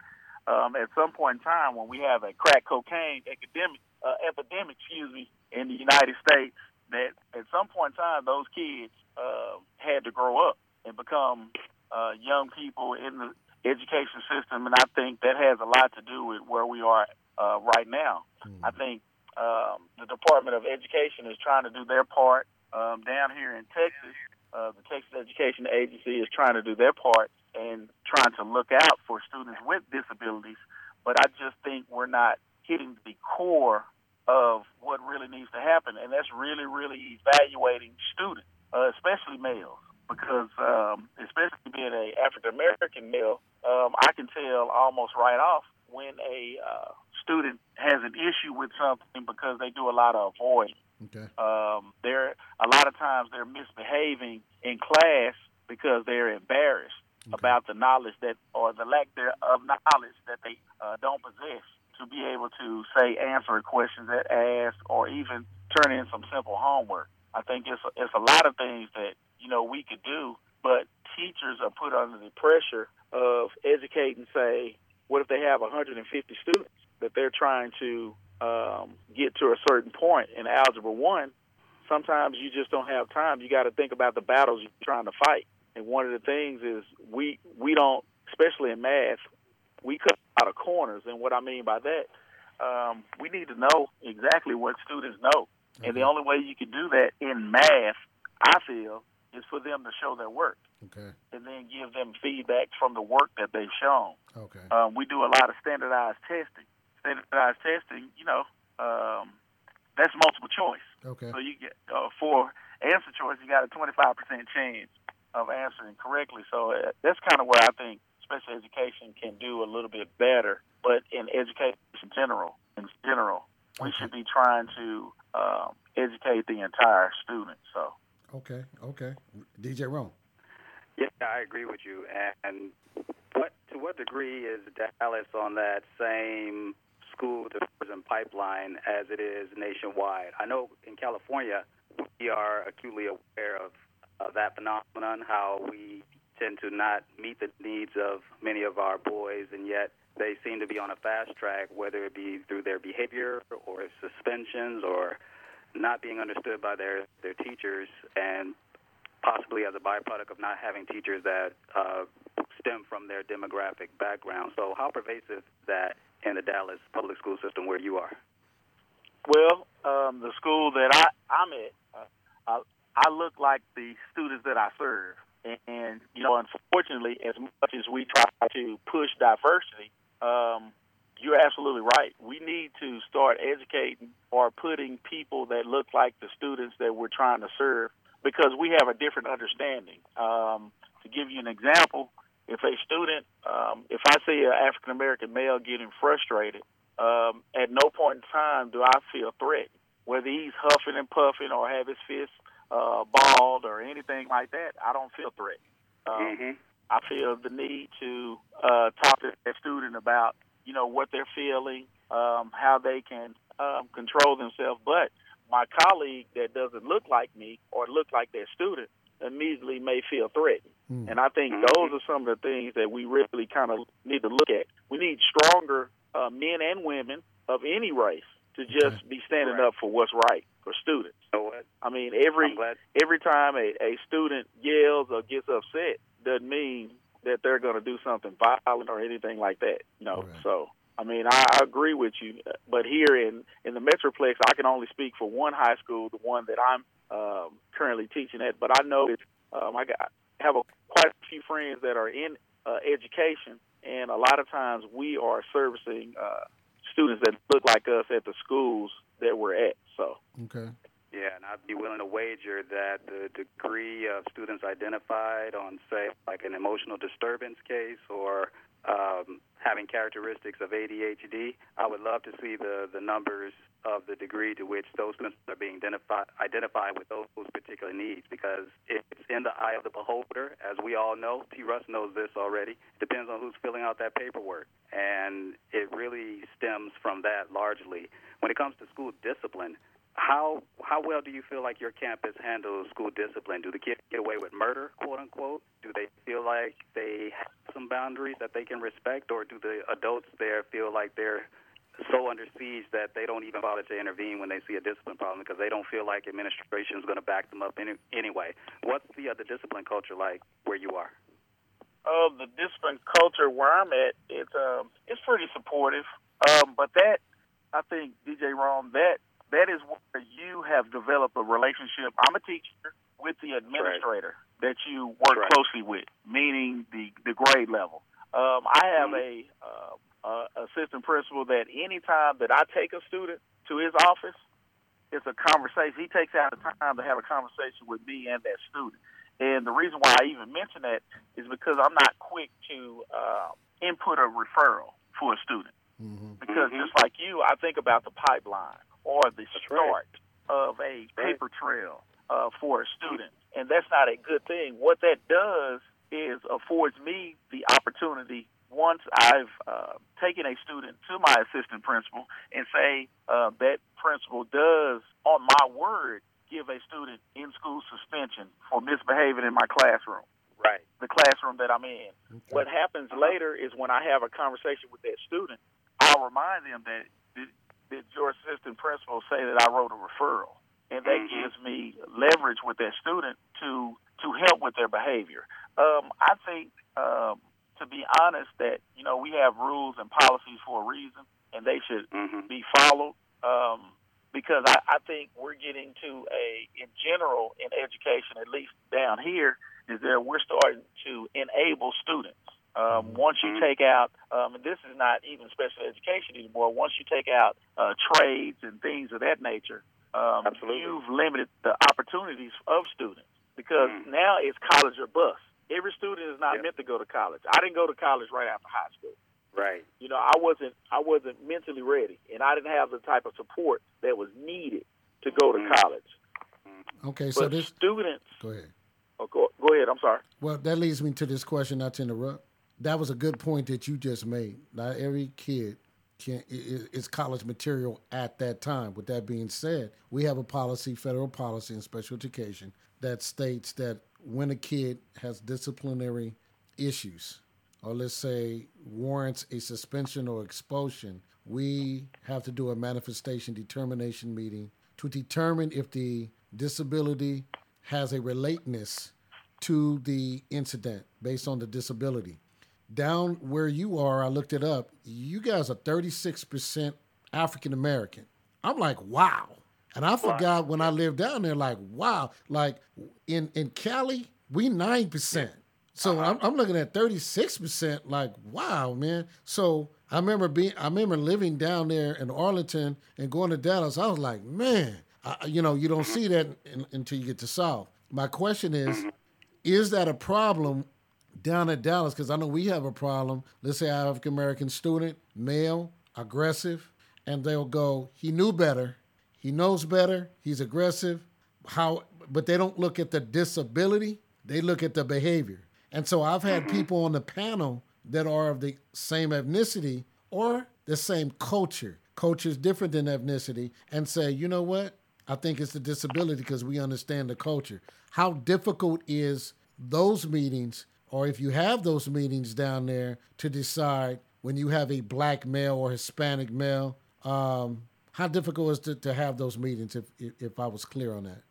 um, at some point in time, when we have a crack cocaine epidemic, uh, epidemic, excuse me, in the United States, that at some point in time, those kids uh, had to grow up and become uh, young people in the education system, and I think that has a lot to do with where we are uh, right now. I think um, the Department of Education is trying to do their part um, down here in Texas. Uh, the Texas Education Agency is trying to do their part and trying to look out for students with disabilities. But I just think we're not hitting the core of what really needs to happen, and that's really, really evaluating students, uh, especially males. Because um, especially being a African American male, um, I can tell almost right off when a uh, student has an issue with something because they do a lot of avoiding. Okay. Um, they're a lot of times they're misbehaving in class because they're embarrassed Okay. about the knowledge that or the lack of knowledge that they uh, don't possess to be able to say answer questions that asked or even turn in some simple homework. I think it's it's a lot of things that you know we could do, but teachers are put under the pressure of educating. Say, what if they have 150 students that they're trying to um, get to a certain point in algebra one? Sometimes you just don't have time. You got to think about the battles you're trying to fight. And one of the things is we we don't, especially in math, we cut out of corners. And what I mean by that, um, we need to know exactly what students know. And the only way you can do that in math, I feel, is for them to show their work Okay. and then give them feedback from the work that they've shown. Okay. Um, we do a lot of standardized testing. Standardized testing, you know, um, that's multiple choice. Okay. So you get uh, for answer choice, you got a 25% chance of answering correctly. So uh, that's kind of where I think special education can do a little bit better. But in education in general, in general, we should be trying to um, educate the entire student. So Okay. Okay. DJ Rome. Yeah, I agree with you. And what to what degree is Dallas on that same school to prison pipeline as it is nationwide? I know in California we are acutely aware of uh, that phenomenon, how we tend to not meet the needs of many of our boys, and yet they seem to be on a fast track, whether it be through their behavior or suspensions or not being understood by their, their teachers and possibly as a byproduct of not having teachers that uh, stem from their demographic background. So, how pervasive that in the Dallas public school system where you are? Well, um, the school that I I'm at, uh, I, I look like the students that I serve, and, and you know, unfortunately, as much as we try to push diversity, um, you're absolutely right. We need to start educating or putting people that look like the students that we're trying to serve because we have a different understanding. Um, to give you an example, if a student, um, if I see an African American male getting frustrated, um, at no point in time do I feel threatened. Whether he's huffing and puffing or have his fist uh, balled or anything like that, I don't feel threatened. Um, Mm-hmm. I feel the need to uh, talk to that student about, you know, what they're feeling, um, how they can um, control themselves. But my colleague that doesn't look like me or look like their student immediately may feel threatened. Mm. And I think Mhm. those are some of the things that we really kind of need to look at. We need stronger uh, men and women of any race to just Okay. be standing Right. up for what's right for students. You know what? I mean, every I'm every time a, a student yells or gets upset doesn't mean that they're going to do something violent or anything like that. You know, Right. so I mean, I, I agree with you, but here in in the Metroplex, I can only speak for one high school, the one that I'm um, currently teaching at. But I know it's um, I got have a, quite a few friends that are in uh, education, and a lot of times we are servicing uh, students that look like us at the schools that we're at. So. Okay. Yeah, and I'd be willing to wager that the degree of students identified on, say, like an emotional disturbance case or um, having characteristics of ADHD, I would love to see the, the numbers of the degree to which those students are being identified, identified with those particular needs because it's in the eye of the beholder. As we all know, T. Russ knows this already. It depends on who's filling out that paperwork. And it really stems from that largely. When it comes to school discipline, how how well do you feel like your campus handles school discipline? Do the kids get away with murder, quote unquote? Do they feel like they have some boundaries that they can respect, or do the adults there feel like they're so under siege that they don't even bother to intervene when they see a discipline problem because they don't feel like administration is going to back them up any, anyway? What's the uh, discipline culture like where you are? uh, the discipline culture where I'm at, it's um, it's pretty supportive. Um, but that, I think, DJ Rome, that that is where you have developed a relationship. I'm a teacher with the administrator that you work Right. closely with, meaning the the grade level. Um, I have a uh, uh, assistant principal that anytime that I take a student to his office, it's a conversation. He takes out the time to have a conversation with me and that student. And the reason why I even mention that is because I'm not quick to uh, input a referral for a student. Because Mhm. just like you, I think about the pipeline or the start of a paper trail uh, for a student, and that's not a good thing. What that does is affords me the opportunity once I've uh, taken a student to my assistant principal and say uh, that principal does, on my word, give a student in school suspension for misbehaving in my classroom Right. the classroom that I'm in. What happens later is when I have a conversation with that student, I'll remind them that did, your assistant principal say that I wrote a referral, and that Mhm. gives me leverage with that student to to help with their behavior. Um, I think, um, to be honest, that you know we have rules and policies for a reason, and they should Mhm. be followed. Um, because I, I think we're getting to a, in general, in education, at least down here, is that we're starting to enable students. Um, once you take out, um, and this is not even special education anymore. Once you take out uh, trades and things of that nature, um, Absolutely. you've limited the opportunities of students because Mhm. now it's college or bust. Every student is not Yeah. meant to go to college. I didn't go to college right after high school Right. you know, I wasn't I wasn't mentally ready, and I didn't have the type of support that was needed to go to Mhm. college. Okay, so but this. students, Go ahead. oh, go, go ahead. I'm sorry. Well, that leads me to this question. Not to interrupt. That was a good point that you just made. Not every kid can is college material at that time. With that being said, we have a policy, federal policy in special education, that states that when a kid has disciplinary issues, or let's say warrants a suspension or expulsion, we have to do a manifestation determination meeting to determine if the disability has a relateness to the incident based on the disability. Down where you are, I looked it up. You guys are 36% African American. I'm like, wow. And I forgot when I lived down there, like, wow. Like in, in Cali, we 9%. So uh-huh. I'm, I'm looking at 36%, like, wow, man. So I remember being, I remember living down there in Arlington and going to Dallas. I was like, man, I, you know, you don't see that in, until you get to South. My question is, mm-hmm. is that a problem down at Dallas? Because I know we have a problem. Let's say an African American student, male, aggressive, and they'll go, he knew better, he knows better, he's aggressive. How? But they don't look at the disability; they look at the behavior. And so I've had mm-hmm. people on the panel that are of the same ethnicity or the same culture. Culture is different than ethnicity, and say, you know what? I think it's the disability because we understand the culture. How difficult is those meetings, or if you have those meetings down there, to decide when you have a black male or Hispanic male? Um, how difficult is it to have those meetings? If, if if I was clear on that.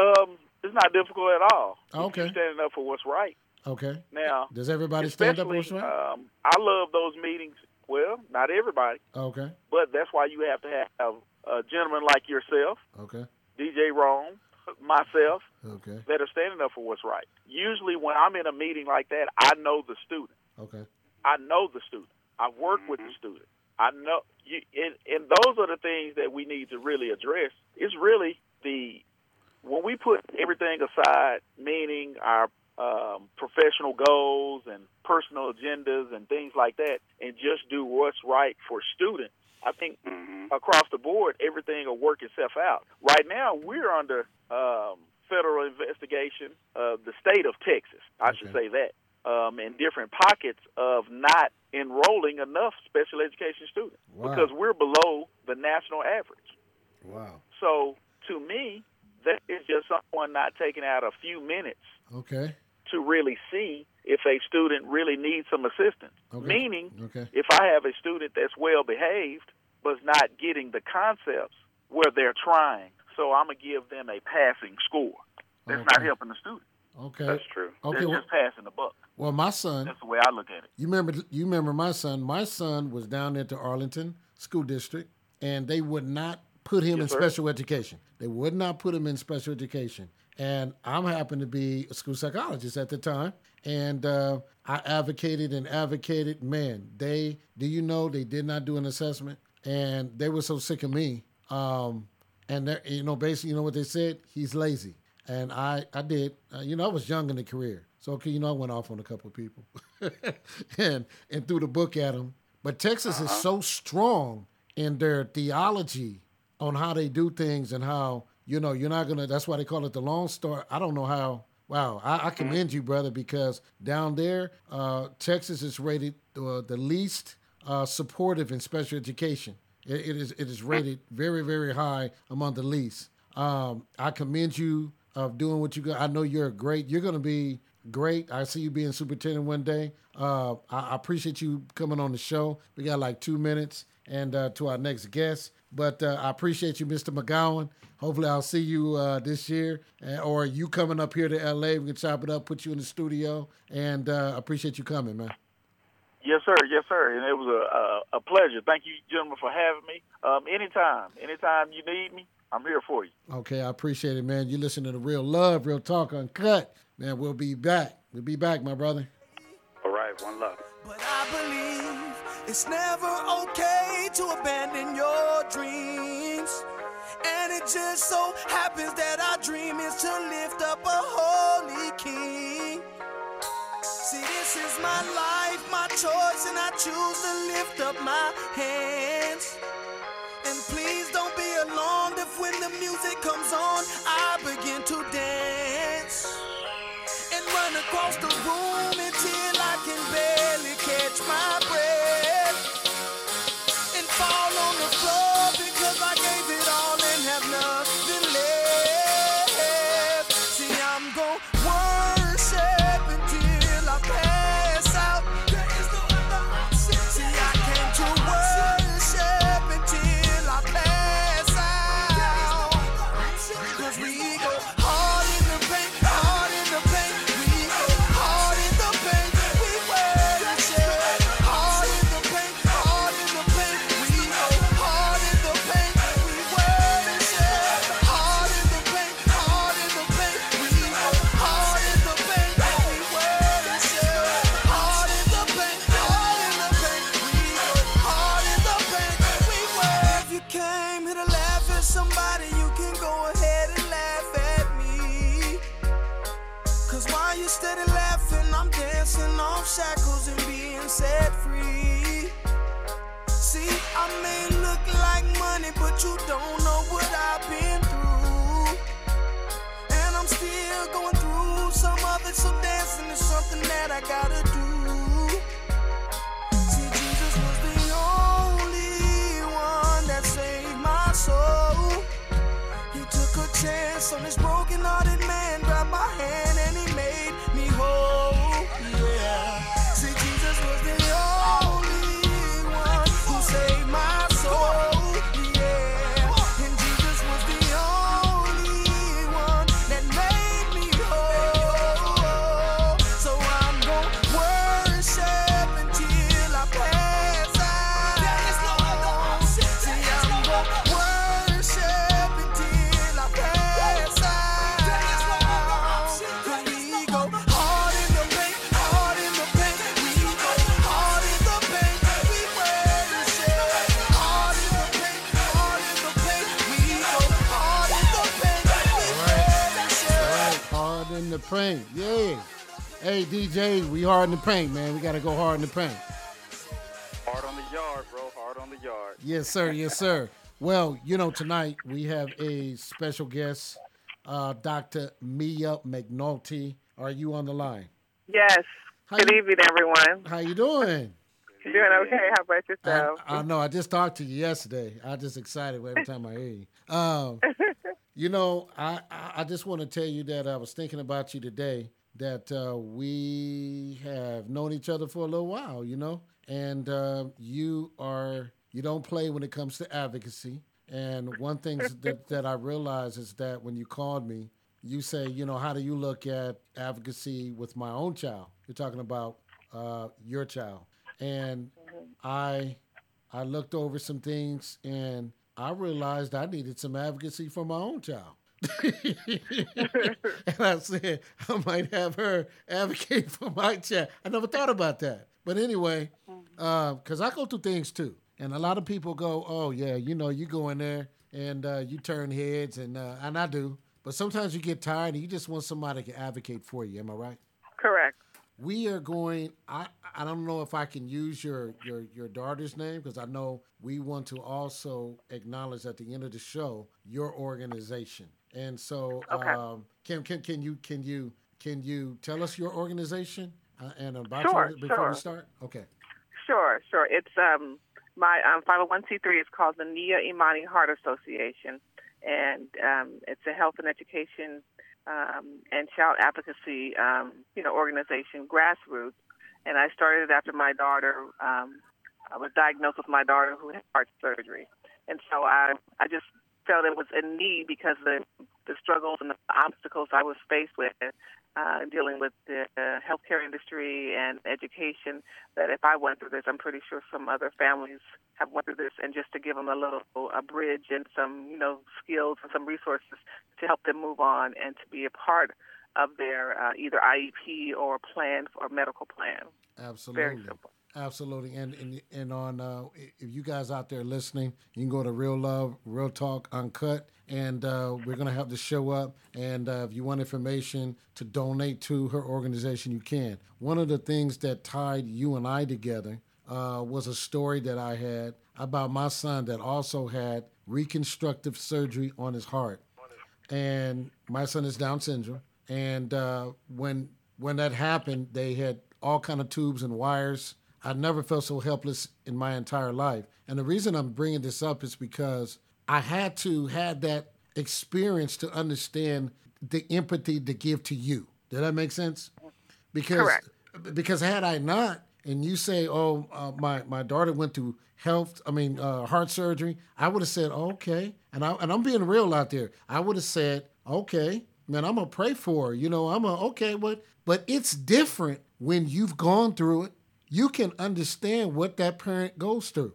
Um, it's not difficult at all. Okay. you're standing up for what's right. Okay. Now, Does everybody stand up? especially, What's right? um, I love those meetings. Well, not everybody, Okay. but that's why you have to have a gentleman like yourself, Okay. DJ Rome, myself, Okay. that are standing up for what's right. Usually, when I'm in a meeting like that, I know the student. Okay. I know the student. I work with the student. I know, you, and, and those are the things that we need to really address. It's really the when we put everything aside, meaning our um, professional goals and personal agendas and things like that, and just do what's right for students. I think Mhm. across the board, everything will work itself out. Right now, we're under um, federal investigation of the state of Texas. I should say that. Um, in different pockets of not enrolling enough special education students Wow. because we're below the national average. Wow. So to me, that is just someone not taking out a few minutes Okay. to really see if a student really needs some assistance. Okay. Meaning, Okay. if I have a student that's well behaved but's not getting the concepts where they're trying, so I'm gonna give them a passing score. That's not helping the student. Okay. That's true. Okay. That's Well, just passing the buck. well, my son. That's the way I look at it. You remember? You remember my son? My son was down there at the Arlington School District, and they would not put him in sir. special education. They would not put him in special education. And I'm happened to be a school psychologist at the time. And uh, I advocated and advocated. Man, they, do you know, they did not do an assessment. And they were so sick of me. Um, and, you know, basically, you know what they said? He's lazy. And I, I did. Uh, you know, I was young in the career. So, okay, you know, I went off on a couple of people and, and threw the book at them. But Texas is so strong in their theology on how they do things and how you know you're not gonna. That's why they call it the Lone Star. I don't know how. Wow, I, I commend you, brother, because down there, uh, Texas is rated uh, the least uh, supportive in special education. It, it is it is rated very very high among the least. Um, I commend you of doing what you got. I know you're great. You're gonna be great. I see you being superintendent one day. Uh, I, I appreciate you coming on the show. We got like two minutes, and uh, to our next guest. But uh, I appreciate you, Mr. McGowan. Hopefully, I'll see you uh, this year, or you coming up here to LA. We can chop it up, put you in the studio, and uh, appreciate you coming, man. Yes, sir. Yes, sir. And it was a a, a pleasure. Thank you, gentlemen, for having me. Um, anytime, anytime you need me, I'm here for you. Okay, I appreciate it, man. You listen to the real love, real talk, uncut. Man, we'll be back. We'll be back, my brother. All right, one love. But I believe it's never okay to abandon your dreams. And it just so happens that our dream is to lift up a holy king. See, this is my life, my choice, and I choose to lift up my hands. And please don't be alarmed if when the music comes on, I begin to dance and run across the room money, but you don't know what I've been through. And I'm still going through some of it, so dancing is something that I gotta do. See, Jesus was the only one that saved my soul. He took a chance on this paint, yeah. Hey DJ, we hard in the paint, man. We gotta go hard in the paint. Hard on the yard, bro. Hard on the yard. Yes, sir. Yes, sir. Well, you know, tonight we have a special guest, uh, Dr. Mia McNulty. Are you on the line? Yes. How Good you- evening, everyone. How you doing? Doing okay. How about I, yourself? I know. I just talked to you yesterday. I'm just excited every time I hear you. Um, you know, I, I, just want to tell you that I was thinking about you today. That uh, we have known each other for a little while, you know, and uh, you are you don't play when it comes to advocacy. And one thing that, that I realize is that when you called me, you say, you know, how do you look at advocacy with my own child? You're talking about uh, your child, and I I looked over some things and I realized I needed some advocacy for my own child. and I said, I might have her advocate for my child. I never thought about that. But anyway, because I go through things too. And a lot of people go, oh, yeah, you know, you go in there and uh, you turn heads, and, uh, and I do. But sometimes you get tired and you just want somebody to advocate for you. Am I right? Correct. We are going. I I don't know if I can use your your your daughter's name because I know we want to also acknowledge at the end of the show your organization. And so, Okay. um, can can can you can you can you tell us your organization uh, and about Sure, your, before sure. we start? Okay. Sure, sure. It's um my um 501c3 is called the Nia Imani Heart Association, and um, it's a health and education um, and child advocacy um, you know organization, grassroots. And I started it after my daughter. Um, I was diagnosed with my daughter who had heart surgery, and so I I just felt it was a need because the the struggles and the obstacles I was faced with uh, dealing with the uh, healthcare industry and education. That if I went through this, I'm pretty sure some other families have went through this, and just to give them a little a bridge and some you know skills and some resources to help them move on and to be a part of their uh, either IEP or plan or medical plan. Absolutely. Very simple. Absolutely. And and, and on uh, if you guys out there listening, you can go to Real Love, Real Talk Uncut, and uh, we're gonna have the show up. And uh, if you want information to donate to her organization, you can. One of the things that tied you and I together uh, was a story that I had about my son that also had reconstructive surgery on his heart and my son is Down syndrome. And uh, when when that happened, they had all kind of tubes and wires. I never felt so helpless in my entire life. And the reason I'm bringing this up is because I had to have that experience to understand the empathy to give to you. Did that make sense? Because Correct. because had I not, and you say, "Oh, uh, my my daughter went through health, I mean uh, heart surgery," I would have said, "Okay," and I and I'm being real out there. I would have said, "Okay, man, I'm gonna pray for her." You know, I'm a okay, but but it's different when you've gone through it. You can understand what that parent goes through.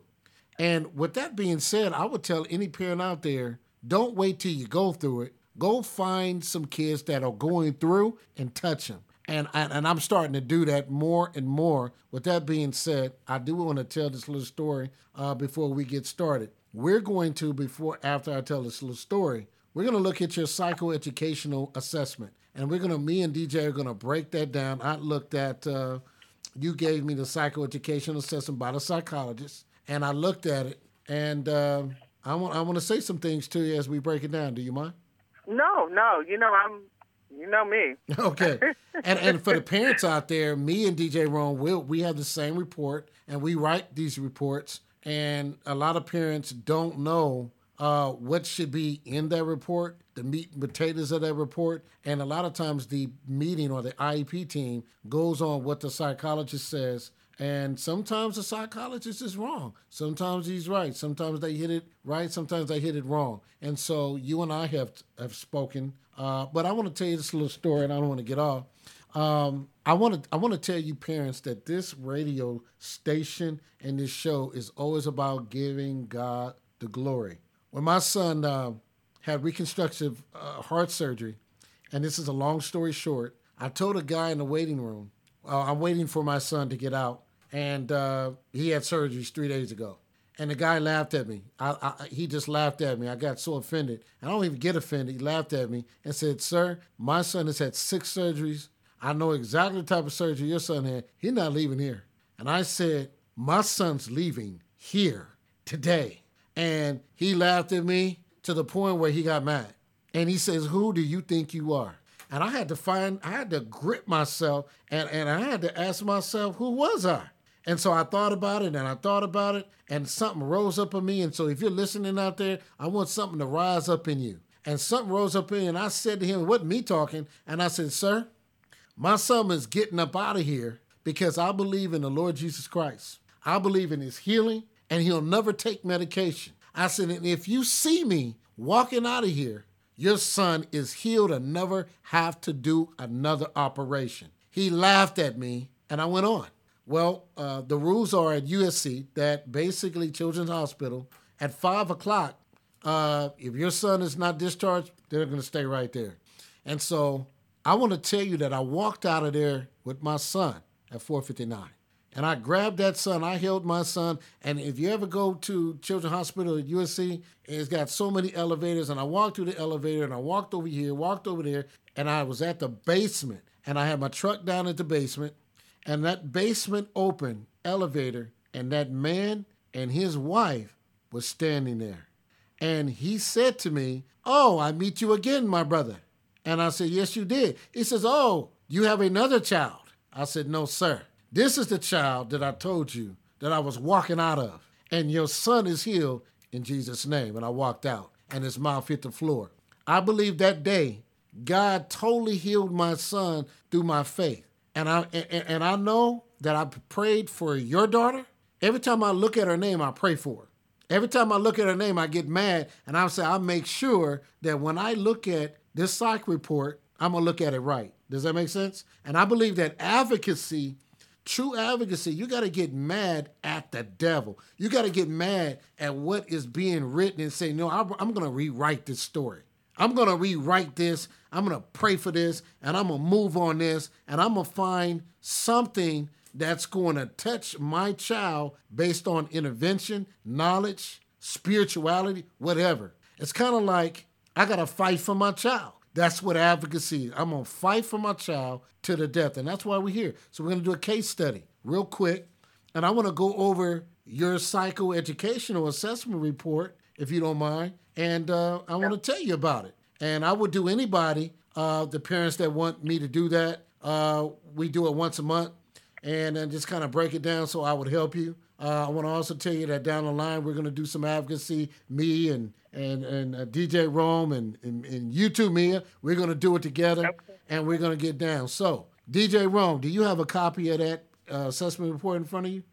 And with that being said, I would tell any parent out there, don't wait till you go through it. Go find some kids that are going through and touch them. And, and, and I'm starting to do that more and more. With that being said, I do want to tell this little story uh, before we get started. We're going to, before, after I tell this little story, we're going to look at your psychoeducational assessment. And we're going to, me and DJ are going to break that down. I looked at, uh, you gave me the psychoeducational assessment by the psychologist, and I looked at it, and uh, I want I want to say some things to you as we break it down. Do you mind? No, no, you know I'm, you know me. Okay. and and for the parents out there, me and DJ Rome, we we have the same report, and we write these reports, and a lot of parents don't know uh, what should be in that report, the meat and potatoes of that report, and a lot of times the meeting or the IEP team goes on what the psychologist says. And sometimes the psychologist is wrong. Sometimes he's right. Sometimes they hit it right. Sometimes they hit it wrong. And so you and I have have spoken. Uh, but I want to tell you this little story, and I don't want to get off. Um, I want to I want to tell you parents that this radio station and this show is always about giving God the glory. When my son uh, had reconstructive uh, heart surgery, and this is a long story short, I told a guy in the waiting room, uh, I'm waiting for my son to get out, and uh, he had surgeries three days ago. And the guy laughed at me. I, I, he just laughed at me. I got so offended. I don't even get offended. He laughed at me and said, Sir, my son has had six surgeries. I know exactly the type of surgery your son had. He's not leaving here. And I said, My son's leaving here today. And he laughed at me to the point where he got mad. And he says, Who do you think you are? And I had to find, I had to grip myself and, and I had to ask myself, Who was I? And so I thought about it and I thought about it and something rose up in me. And so if you're listening out there, I want something to rise up in you. And something rose up in me and I said to him, it wasn't me talking. And I said, Sir, my son is getting up out of here because I believe in the Lord Jesus Christ. I believe in his healing and he'll never take medication. I said, and if you see me walking out of here, your son is healed and never have to do another operation. He laughed at me and I went on. Well, uh, the rules are at USC that basically Children's Hospital at five o'clock, Uh, if your son is not discharged, they're going to stay right there. And so I want to tell you that I walked out of there with my son at 459. And I grabbed that son. I held my son. And if you ever go to Children's Hospital at USC, it's got so many elevators. And I walked through the elevator and I walked over here, walked over there, and I was at the basement. And I had my truck down at the basement. And that basement open elevator, and that man and his wife was standing there. And he said to me, Oh, I meet you again, my brother. And I said, Yes, you did. He says, Oh, you have another child. I said, No, sir. This is the child that I told you that I was walking out of. And your son is healed in Jesus' name. And I walked out, and his mouth hit the floor. I believe that day, God totally healed my son through my faith. And I and, and I know that I prayed for your daughter. Every time I look at her name, I pray for her. Every time I look at her name, I get mad, and I say I make sure that when I look at this psych report, I'm gonna look at it right. Does that make sense? And I believe that advocacy, true advocacy, you got to get mad at the devil. You got to get mad at what is being written and say, no, I'm, I'm gonna rewrite this story. I'm gonna rewrite this. I'm gonna pray for this, and I'm gonna move on this, and I'm gonna find something that's going to touch my child based on intervention, knowledge, spirituality, whatever. It's kind of like I got to fight for my child. That's what advocacy is. I'm going to fight for my child to the death. And that's why we're here. So we're going to do a case study real quick. And I want to go over your psychoeducational assessment report, if you don't mind. And uh, I want to tell you about it. And I would do anybody, uh, the parents that want me to do that. Uh, we do it once a month and then just kind of break it down so I would help you. Uh, I want to also tell you that down the line we're going to do some advocacy. Me and and and uh, DJ Rome and, and and you too, Mia. We're going to do it together, okay. and we're going to get down. So, DJ Rome, do you have a copy of that uh, assessment report in front of you?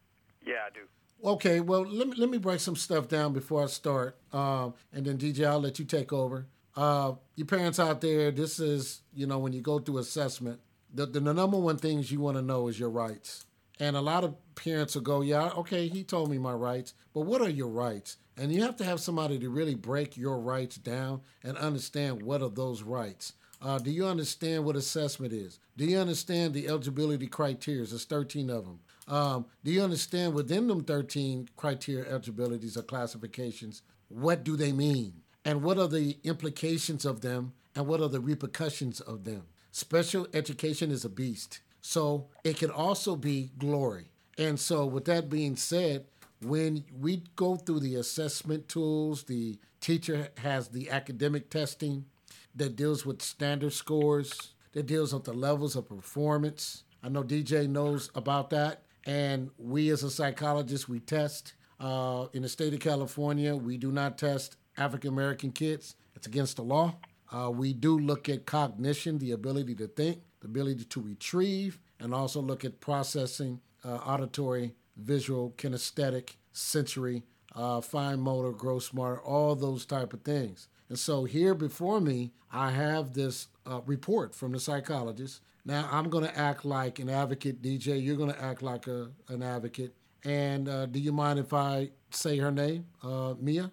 Yeah, I do. Okay, well let me let me break some stuff down before I start, um, and then DJ, I'll let you take over. Uh, you parents out there, this is you know when you go through assessment, the, the, the number one things you want to know is your rights. And a lot of parents will go, yeah, okay, he told me my rights, but what are your rights? And you have to have somebody to really break your rights down and understand what are those rights. Uh, do you understand what assessment is? Do you understand the eligibility criteria? There's 13 of them. Um, do you understand within them 13 criteria eligibilities or classifications, what do they mean? And what are the implications of them? And what are the repercussions of them? Special education is a beast. So it can also be glory. And so, with that being said, when we go through the assessment tools, the teacher has the academic testing that deals with standard scores, that deals with the levels of performance. I know DJ knows about that. And we, as a psychologist, we test. Uh, in the state of California, we do not test African American kids, it's against the law. Uh, we do look at cognition, the ability to think, the ability to retrieve, and also look at processing, uh, auditory, visual, kinesthetic, sensory, uh, fine motor, gross motor, all those type of things. And so here before me, I have this uh, report from the psychologist. Now I'm going to act like an advocate, DJ. You're going to act like a, an advocate. And uh, do you mind if I say her name, uh, Mia?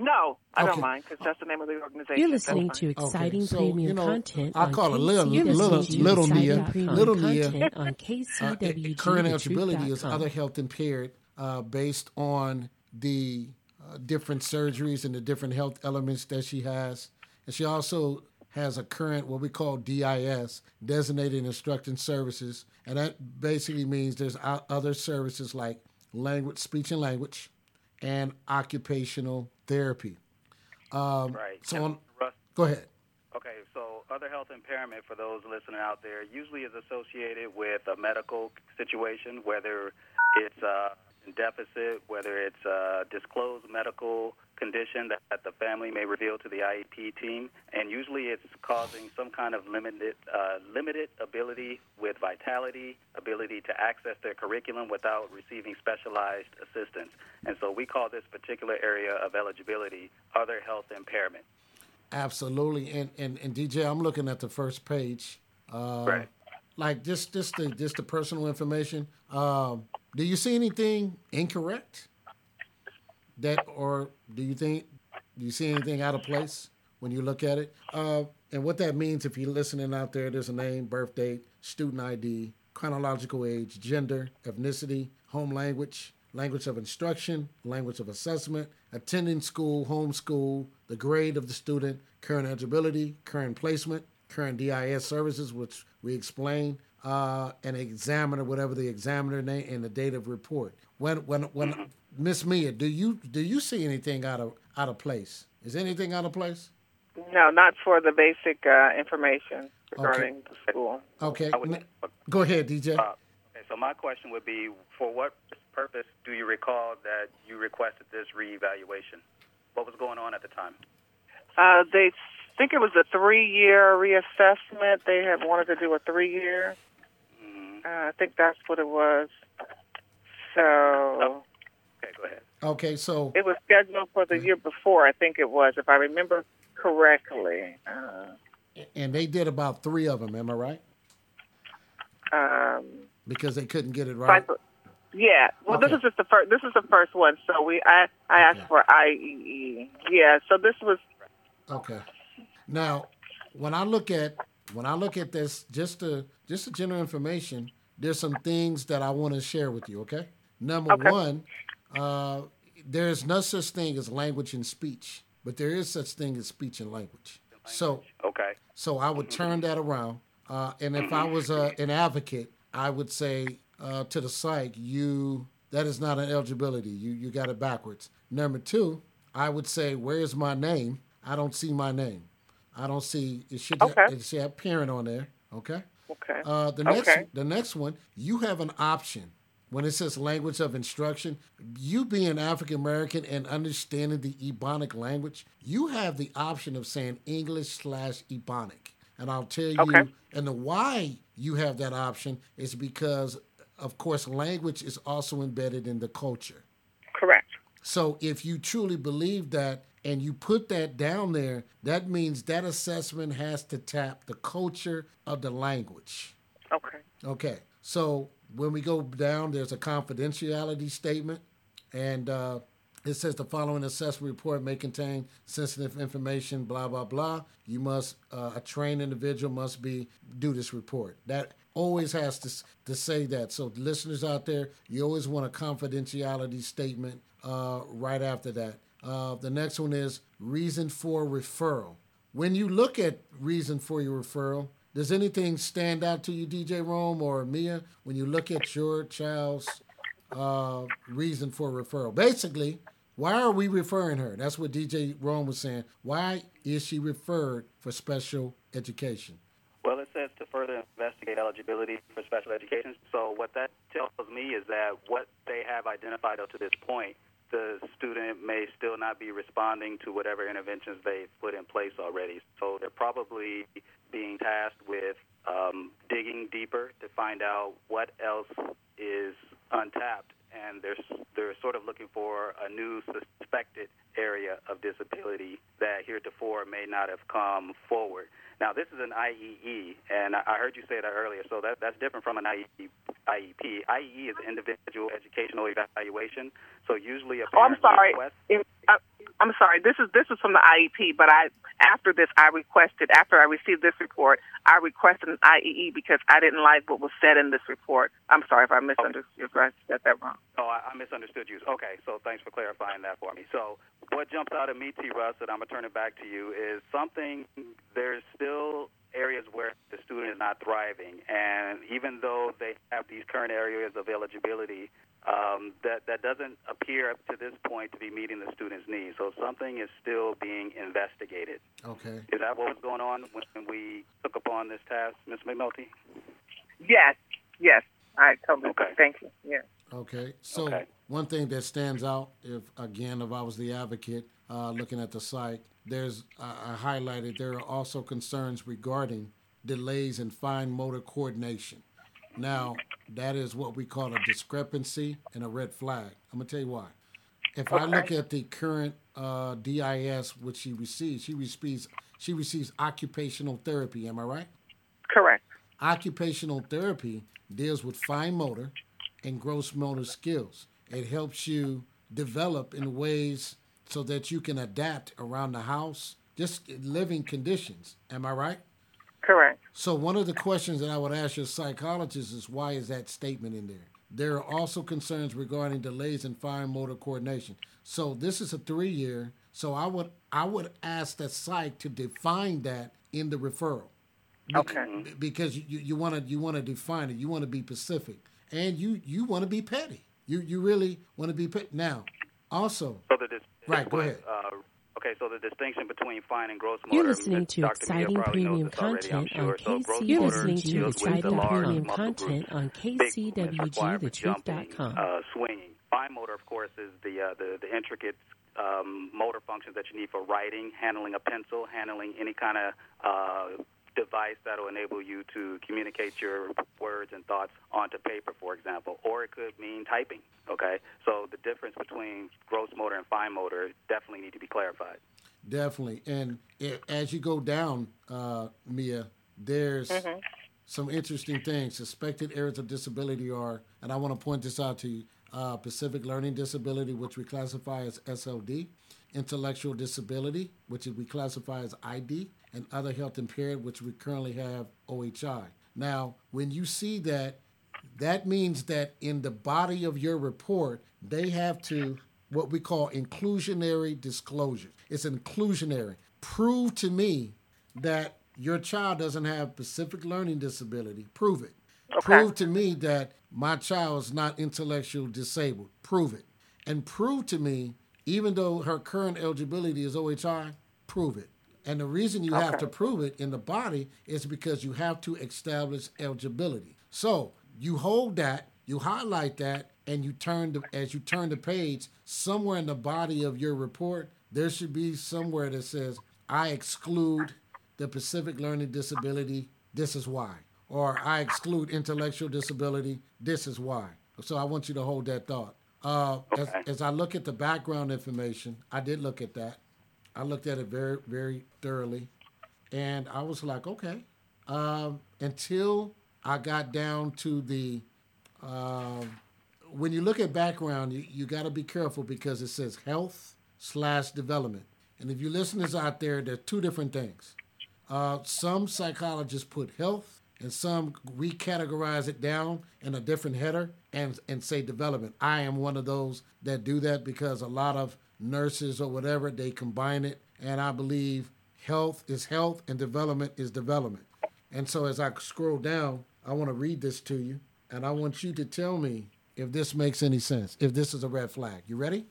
No, I okay. don't mind because that's the name of the organization. You're listening to exciting okay. so, premium you know, content. I call it little, little, little Nia, little Nia. on KCWG. Uh, current eligibility is other health impaired uh, based on the uh, different surgeries and the different health elements that she has, and she also has a current what we call DIS, designated instruction services, and that basically means there's other services like language, speech and language, and occupational therapy. Um, right. So, on, go ahead. Okay, so other health impairment for those listening out there usually is associated with a medical situation, whether it's a deficit, whether it's a disclosed medical condition that, that, the family may reveal to the IEP team, and usually it's causing some kind of limited uh, limited ability with vitality, ability to access their curriculum without receiving specialized assistance. And so we call this particular area of eligibility other health impairment. Absolutely, and and, and DJ, I'm looking at the first page. Uh, right. Like just just the just the personal information. Um, do you see anything incorrect? That or do you think Do you see anything out of place when you look at it? Uh, and what that means, if you're listening out there, there's a name, birth date, student ID, chronological age, gender, ethnicity, home language, language of instruction, language of assessment, attending school, home school, the grade of the student, current eligibility, current placement, current DIS services, which we explain, uh, an examiner, whatever the examiner name, and the date of report. When when when Miss Mia, do you do you see anything out of out of place? Is anything out of place? No, not for the basic uh, information regarding Okay. the school. Okay, would- go ahead, DJ. Uh, okay, so my question would be, for what purpose do you recall that you requested this reevaluation? What was going on at the time? Uh, they think it was a three-year reassessment. They had wanted to do a three-year. Mm-hmm. Uh, I think that's what it was. So Okay, go ahead. Okay, so it was scheduled for the year before. I think it was, if I remember correctly. Uh, and they did about three of them. Am I right? um, Because they couldn't get it right. cycle- yeah. Well, this is just the first. This is the first one. So we, I, I asked for IEE. Yeah. So this was. Okay. Now, when I look at when I look at this, just to just the general information, there's some things that I want to share with you. Okay. Number Okay. one, uh, there is no such thing as language and speech, but there is such thing as speech and language. So, Okay. so I would turn that around, uh, and if I was uh, an advocate, I would say uh, to the psych, you that is not an eligibility. You you got it backwards. Number two, I would say, where's my name? I don't see my name. I don't see it should Okay. it should have parent on there. Okay. Okay. Uh, the next Okay. the next one, you have an option when it says language of instruction. You being African American and understanding the Ebonic language, you have the option of saying English slash Ebonic. And I'll tell you, Okay. and the why you have that option is because, of course, language is also embedded in the culture. Correct. So if you truly believe that and you put that down there, that means that assessment has to tap the culture of the language. Okay. Okay. So when we go down, there's a confidentiality statement, and uh, it says the following assessment report may contain sensitive information. Blah blah blah. You must uh, a trained individual must be do this report. That always has to to say that. So listeners out there, you always want a confidentiality statement uh, right after that. Uh, the next one is reason for referral. When you look at reason for your referral, does anything stand out to you, DJ Rome or Mia, when you look at your child's uh, reason for referral? Basically, why are we referring her? That's what DJ Rome was saying. Why is she referred for special education? Well, it says to further investigate eligibility for special education. So what that tells me is that what they have identified up to this point, the student may still not be responding to whatever interventions they've put in place already. So they're probably being tasked with um, digging deeper to find out what else is untapped, and they're they're sort of looking for a new suspected area of disability that heretofore may not have come forward. Now, this is an IEE, and I heard you say that earlier, so that, that's different from an IEP. IEP. IEE is individual educational evaluation. So usually a Oh, I'm sorry. requests I, uh, I'm sorry. This is this is from the IEP, but I after this I requested after I received this report, I requested an IEE because I didn't like what was said in this report. I'm sorry if I misunderstood if I said that wrong. Oh, I, I misunderstood you. Okay, so thanks for clarifying that for me. So, what jumps out at me, T. Russ, and I'm gonna turn it back to you, is something. There's still areas where the student is not thriving, and even though they have these current areas of eligibility, um, that that doesn't appear up to this point to be meeting the student's needs. So something is still being investigated. Okay. Is that what was going on when we took upon this task, Ms. McNulty? Yes, yes, I totally Okay. thank you. Yeah. Okay. So Okay. one thing that stands out, if again, if I was the advocate uh, looking at the site, there's I, I highlighted there are also concerns regarding delays in fine motor coordination. Now, that is what we call a discrepancy and a red flag. I'm gonna tell you why. If I look at the current uh, DIS which she receives, she receives she receives occupational therapy. Am I right? Correct. Occupational therapy deals with fine motor and gross motor skills. It helps you develop in ways so that you can adapt around the house, just living conditions. Am I right? Correct. So one of the questions that I would ask your psychologist is why is that statement in there? There are also concerns regarding delays in fine motor coordination. So this is a three year. So I would I would ask the psych to define that in the referral. Okay. Because you you want to you want to define it. You want to be specific, and you you want to be petty. You you really want to be petty. Now, also. So the right. Go ahead. Uh, okay, so the distinction between fine and gross motor. You're listening to Dr. exciting premium knows already, content sure. on So KC. gross You're listening to the exciting premium content groups, on big movements required for jumping, KCWG, Uh, swinging. Fine motor, of course, is the uh, the, the intricate um, motor functions that you need for writing, handling a pencil, handling any kind of uh, device that will enable you to communicate your words and thoughts onto paper, for example, or it could mean typing. Okay, so the difference between gross motor and fine motor definitely need to be clarified. Definitely, and it, as you go down, uh, Mia, there's Mm-hmm. some interesting things. Suspected areas of disability are, and I want to point this out to you: uh, Specific Learning Disability, which we classify as SLD, intellectual disability, which we classify as ID, and other health impaired, which we currently have OHI. Now, when you see that, that means that in the body of your report, they have to what we call inclusionary disclosure. It's inclusionary. Prove to me that your child doesn't have specific learning disability. Prove it. Prove to me that my child is not intellectual disabled. Prove it. And prove to me, even though her current eligibility is OHI, prove it. And the reason you have to prove it in the body is because you have to establish eligibility. So you hold that, you highlight that, and you turn the, as you turn the page, somewhere in the body of your report, there should be somewhere that says, I exclude the Specific Learning Disability, this is why. Or I exclude intellectual disability, this is why. So I want you to hold that thought. Uh, as, as I look at the background information, I did look at that. I looked at it very, very thoroughly. And I was like, okay. Um, until I got down to the, um, when you look at background, you, you got to be careful because it says health slash development. And if you listeners out there, there are two different things. Uh, some psychologists put health and some recategorize it down in a different header and, and say development. I am one of those that do that because a lot of nurses or whatever, they combine it. And I believe health is health and development is development. And so as I scroll down, I want to read this to you and I want you to tell me if this makes any sense, if this is a red flag. You ready?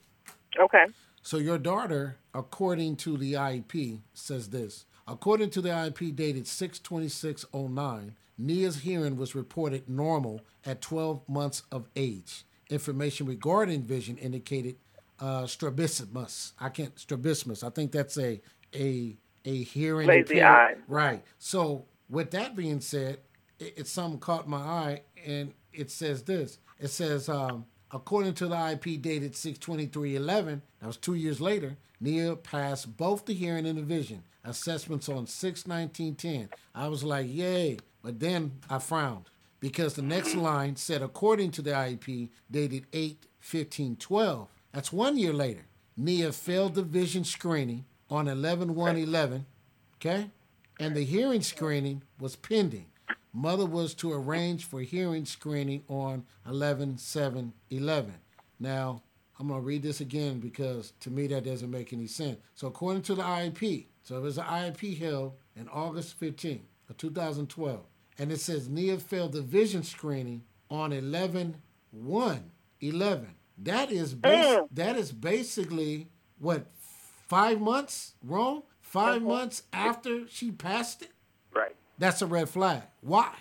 Okay. So your daughter, according to the IEP, says this. According to the IEP dated 62609, Nia's hearing was reported normal at 12 months of age. Information regarding vision indicated uh, strabismus. I can't strabismus. I think that's a a a hearing Lazy eye. Right. So with that being said, it, it's something caught my eye, and it says this. It says, um, according to the IP dated 62311, that was two years later, Nia passed both the hearing and the vision assessments on 61910. I was like, yay. But then I frowned because the next line said, according to the IEP dated 8 15 12, that's one year later, Nia failed the vision screening on 11 1 11, okay? And the hearing screening was pending. Mother was to arrange for hearing screening on 11 7 11. Now, I'm going to read this again because to me that doesn't make any sense. So, according to the IEP, so it was an IEP held in August 15 of 2012, and it says Nia failed the vision screening on 11 1 11. That is mm. bas- that is basically what five months wrong? 5 mm-hmm. months after she passed it. Right. That's a red flag. Why?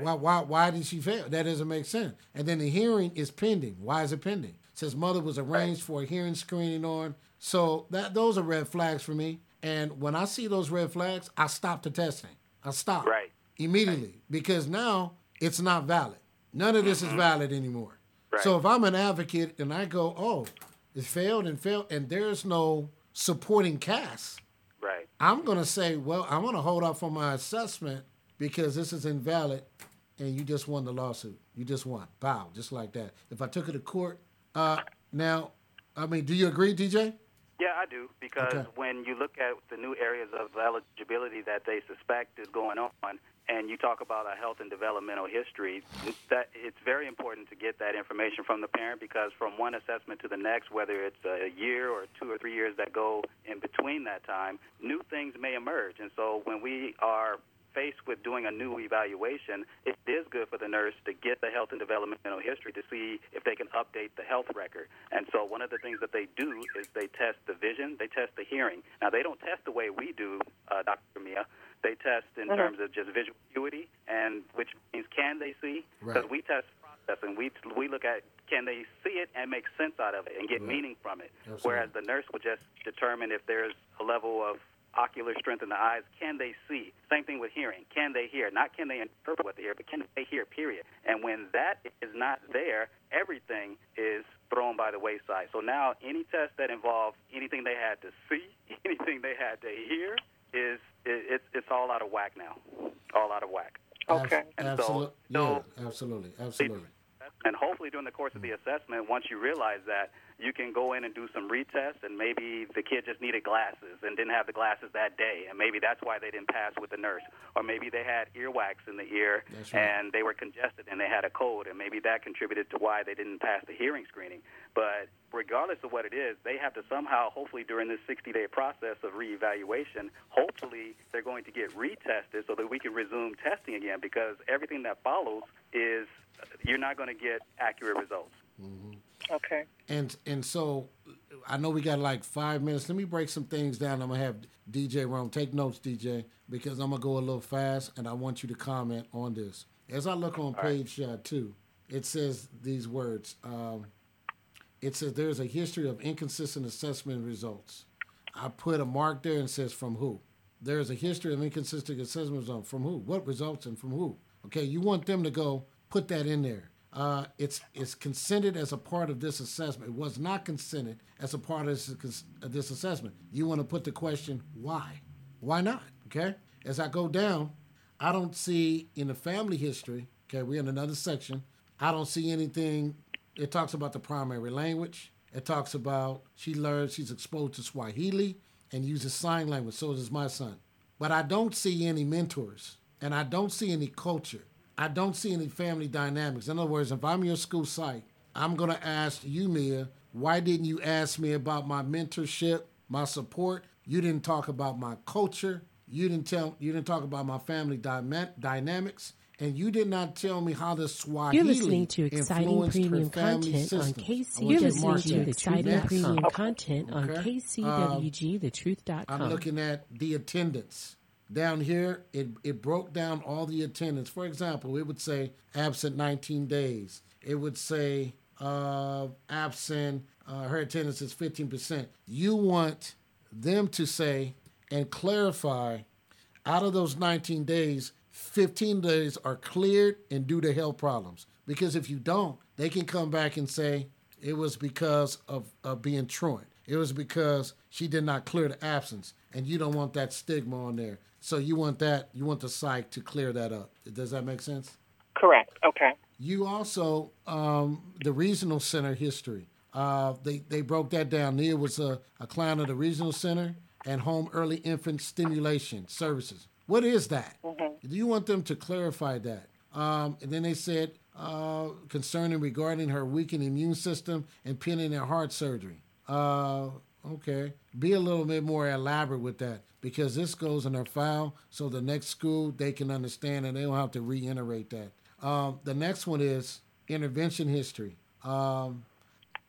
Why, why, why did she fail? That doesn't make sense. And then the hearing is pending. Why is it pending? It says mother was arranged for a hearing screening on. So that those are red flags for me. And when I see those red flags, I stop the testing. I stop Right. immediately because now it's not valid. None of this is mm-hmm. valid anymore. Right. So if I'm an advocate and I go, oh, it failed and failed, and there's no supporting cast, Right. I'm going to say, well, I'm going to hold off on my assessment because this is invalid and you just won the lawsuit. You just won. Bow, just like that. If I took it to court, uh, now, I mean, do you agree, DJ? Yeah, I do because okay. when you look at the new areas of eligibility that they suspect is going on, and you talk about a health and developmental history, that it's very important to get that information from the parent because from one assessment to the next, whether it's a year or two or three years that go in between that time, new things may emerge. And so when we are faced with doing a new evaluation, it is good for the nurse to get the health and developmental history to see if they can update the health record. And so one of the things that they do is they test the vision, they test the hearing. Now, they don't test the way we do, uh, Dr. Mia. They test in mm-hmm. terms of just visual acuity, and which means can they see? Because right. we test processing. We we look at can they see it and make sense out of it and get right. meaning from it. Absolutely. Whereas the nurse would just determine if there's a level of ocular strength in the eyes. Can they see? Same thing with hearing. Can they hear? Not can they interpret what they hear, but can they hear, period. And when that is not there, everything is thrown by the wayside. So now any test that involves anything they had to see, anything they had to hear, is it, it's it's all out of whack now. All out of whack. Okay. And absolutely. So, so yeah, absolutely. Absolutely. And hopefully during the course of the assessment, once you realize that, you can go in and do some retests, and maybe the kid just needed glasses and didn't have the glasses that day, and maybe that's why they didn't pass with the nurse, or maybe they had earwax in the ear right. and they were congested and they had a cold, and maybe that contributed to why they didn't pass the hearing screening. But regardless of what it is, they have to somehow, hopefully during this 60-day process of reevaluation, hopefully they're going to get retested so that we can resume testing again, because everything that follows is you're not going to get accurate results. Mm-hmm. Okay. And and so I know we got like five minutes. Let me break some things down. I'm gonna have DJ Rome take notes, DJ, because I'm gonna go a little fast, and I want you to comment on this. As I look on All page right. uh, two, it says these words. Um, it says there's a history of inconsistent assessment results. I put a mark there and says from who. There's a history of inconsistent assessment results from who. What results and from who? Okay, you want them to go put that in there uh, it's it's consented as a part of this assessment. It was not consented as a part of this, this assessment. You want to put the question why? Why not? Okay. As I go down, I don't see in the family history. Okay, we're in another section. I don't see anything. It talks about the primary language. It talks about she learns she's exposed to Swahili and uses sign language. So does my son. But I don't see any mentors and I don't see any culture. I don't see any family dynamics. In other words, if I'm your school site, I'm going to ask you, Mia, why didn't you ask me about my mentorship, my support? You didn't talk about my culture. You didn't tell. You didn't talk about my family dynamics, and you did not tell me how the Swahili You're listening to exciting premium content on KC. You're listening to exciting premium content on okay. KCWG, um, I'm looking at the attendance. Down here, it, it broke down all the attendance. For example, it would say absent 19 days. It would say uh, absent, uh, her attendance is 15%. You want them to say and clarify out of those 19 days, 15 days are cleared and due to health problems. Because if you don't, they can come back and say it was because of, of being truant. It was because she did not clear the absence, and you don't want that stigma on there. So you want that, you want the psych to clear that up. Does that make sense? Correct. Okay. You also, um, the regional center history. Uh, they, they broke that down. Nia was a, a client of the regional center and home early infant stimulation services. What is that? Mm-hmm. Do you want them to clarify that? Um, and then they said uh, concerning regarding her weakened immune system and pending her heart surgery. Uh, okay. Be a little bit more elaborate with that because this goes in their file so the next school they can understand and they don't have to reiterate that. Um, the next one is intervention history. Um,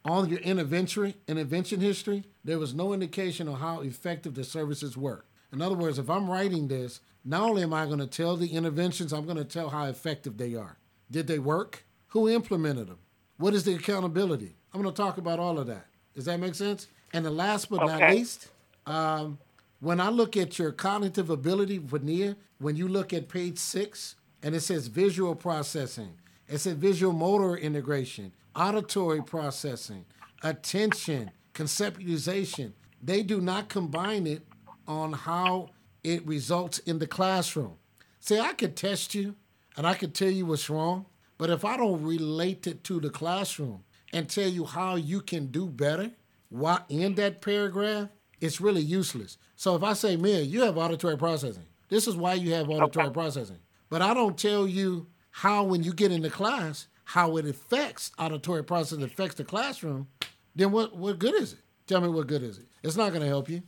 on your intervention intervention history, there was no indication of how effective the services were. In other words, if I'm writing this, not only am I going to tell the interventions, I'm going to tell how effective they are. Did they work? Who implemented them? What is the accountability? I'm going to talk about all of that. Does that make sense? And the last but okay. not least, um, when I look at your cognitive ability, Vania, when you look at page six and it says visual processing, it says visual motor integration, auditory processing, attention, conceptualization, they do not combine it on how it results in the classroom. See, I could test you and I could tell you what's wrong, but if I don't relate it to the classroom and tell you how you can do better, why in that paragraph, it's really useless. So if I say, Mia, you have auditory processing. This is why you have auditory okay. processing. But I don't tell you how when you get into class, how it affects auditory processing affects the classroom, then what, what good is it? Tell me what good is it? It's not going to help you.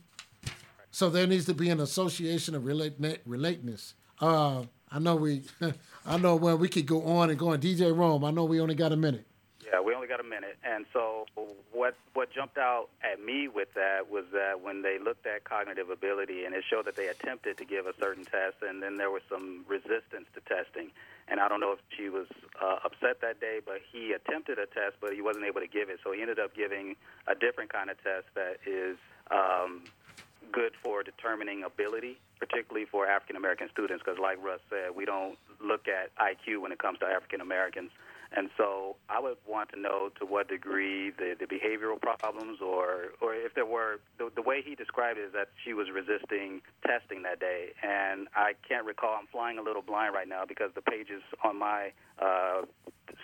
So there needs to be an association of relate, relateness. Uh, I know we, I know when we could go on and go on. DJ Rome, I know we only got a minute. Yeah, we only got a minute. And so what what jumped out at me with that was that when they looked at cognitive ability and it showed that they attempted to give a certain test and then there was some resistance to testing. And I don't know if she was uh, upset that day, but he attempted a test, but he wasn't able to give it. So he ended up giving a different kind of test that is um, good for determining ability, particularly for African American students, because like Russ said, we don't look at IQ when it comes to African Americans. And so I would want to know to what degree the, the behavioral problems or, or if there were, the, the way he described it is that she was resisting testing that day. And I can't recall, I'm flying a little blind right now because the pages on my uh,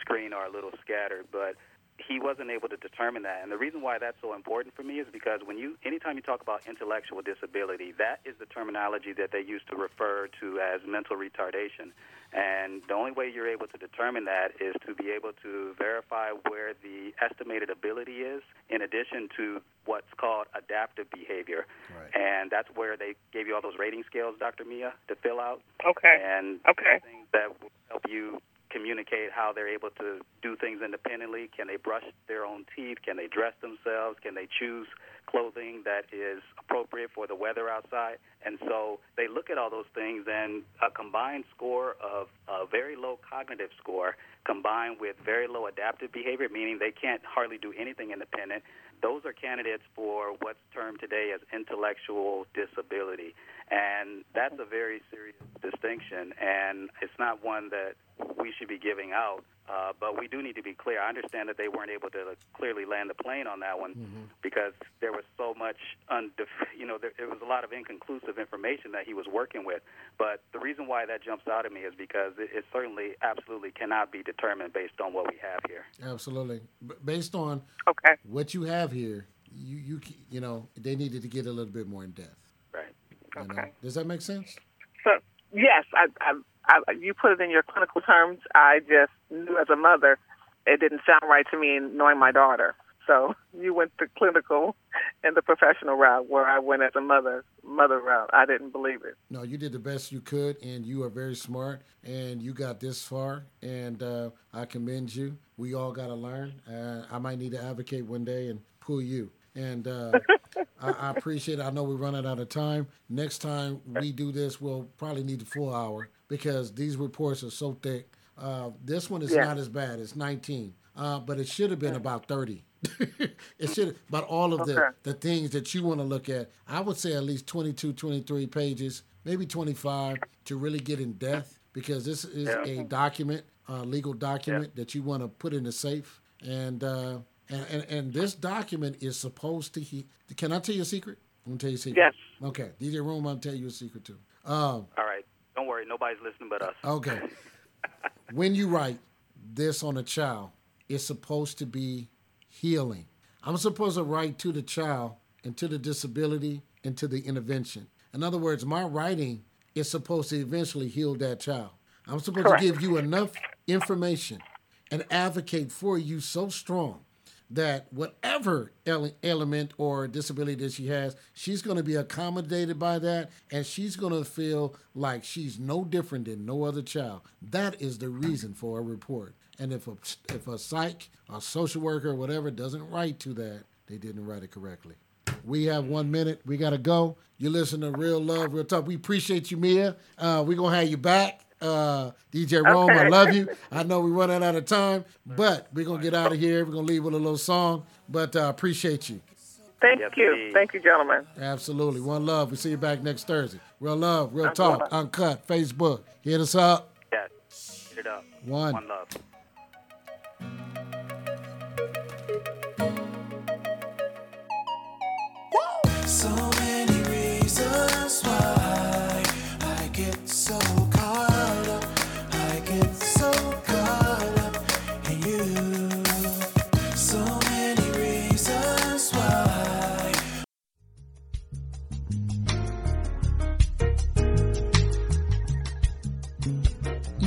screen are a little scattered, but he wasn't able to determine that. And the reason why that's so important for me is because when you, anytime you talk about intellectual disability, that is the terminology that they used to refer to as mental retardation. And the only way you're able to determine that is to be able to verify where the estimated ability is, in addition to what's called adaptive behavior. Right. And that's where they gave you all those rating scales, Dr. Mia, to fill out. Okay. And okay. things that will help you communicate how they're able to do things independently. Can they brush their own teeth? Can they dress themselves? Can they choose clothing that is appropriate for the weather outside? And so they look at all those things, and a combined score of a very low cognitive score combined with very low adaptive behavior, meaning they can't hardly do anything independent, those are candidates for what's termed today as intellectual disability. And that's a very serious distinction, and it's not one that we should be giving out. Uh, but we do need to be clear. I understand that they weren't able to clearly land the plane on that one mm-hmm. because there was so much, undef- you know, there, it was a lot of inconclusive information that he was working with. But the reason why that jumps out at me is because it, it certainly, absolutely cannot be determined based on what we have here. Absolutely, B- based on okay what you have here, you you you know, they needed to get a little bit more in depth. Right. Okay. Know? Does that make sense? So yes, I, I I, you put it in your clinical terms. I just knew as a mother, it didn't sound right to me knowing my daughter. So you went the clinical and the professional route, where I went as a mother mother route. I didn't believe it. No, you did the best you could, and you are very smart, and you got this far, and uh, I commend you. We all got to learn. Uh, I might need to advocate one day and pull you. And uh, I, I, appreciate it. I know we're running out of time. Next time we do this, we'll probably need the full hour because these reports are so thick. Uh, this one is yeah. not as bad. It's 19, uh, but it should have been about 30. it should about all of okay. the, the things that you want to look at. I would say at least 22, 23 pages, maybe 25 to really get in depth because this is yeah. a document, a legal document yeah. that you want to put in the safe. And, uh, and, and, and this document is supposed to. He, can I tell you a secret? I'm gonna tell you a secret. Yes. Okay, DJ Rome, I'll tell you a secret too. Um, all right. Don't worry, nobody's listening but us. Okay. when you write this on a child, it's supposed to be healing. I'm supposed to write to the child and to the disability and to the intervention. In other words, my writing is supposed to eventually heal that child. I'm supposed Correct. to give you enough information and advocate for you so strong that whatever element or disability that she has, she's going to be accommodated by that and she's going to feel like she's no different than no other child. That is the reason for a report. And if a, if a psych or social worker or whatever doesn't write to that, they didn't write it correctly. We have one minute. We got to go. You listen to Real Love, Real Talk. We appreciate you, Mia. Uh, we're going to have you back uh, DJ Rome, okay. I love you. I know we're running out of time, but we're gonna get out of here. We're gonna leave with a little song, but uh, appreciate you. Thank yes, you, indeed. thank you, gentlemen. Absolutely, one love. We'll see you back next Thursday. Real love, real talk, uncut. Facebook, hit us up. Yeah, hit it up. One, one love.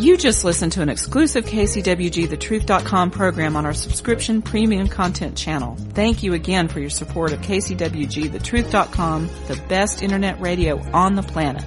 You just listened to an exclusive KCWG program on our subscription premium content channel. Thank you again for your support of KCWG the best internet radio on the planet.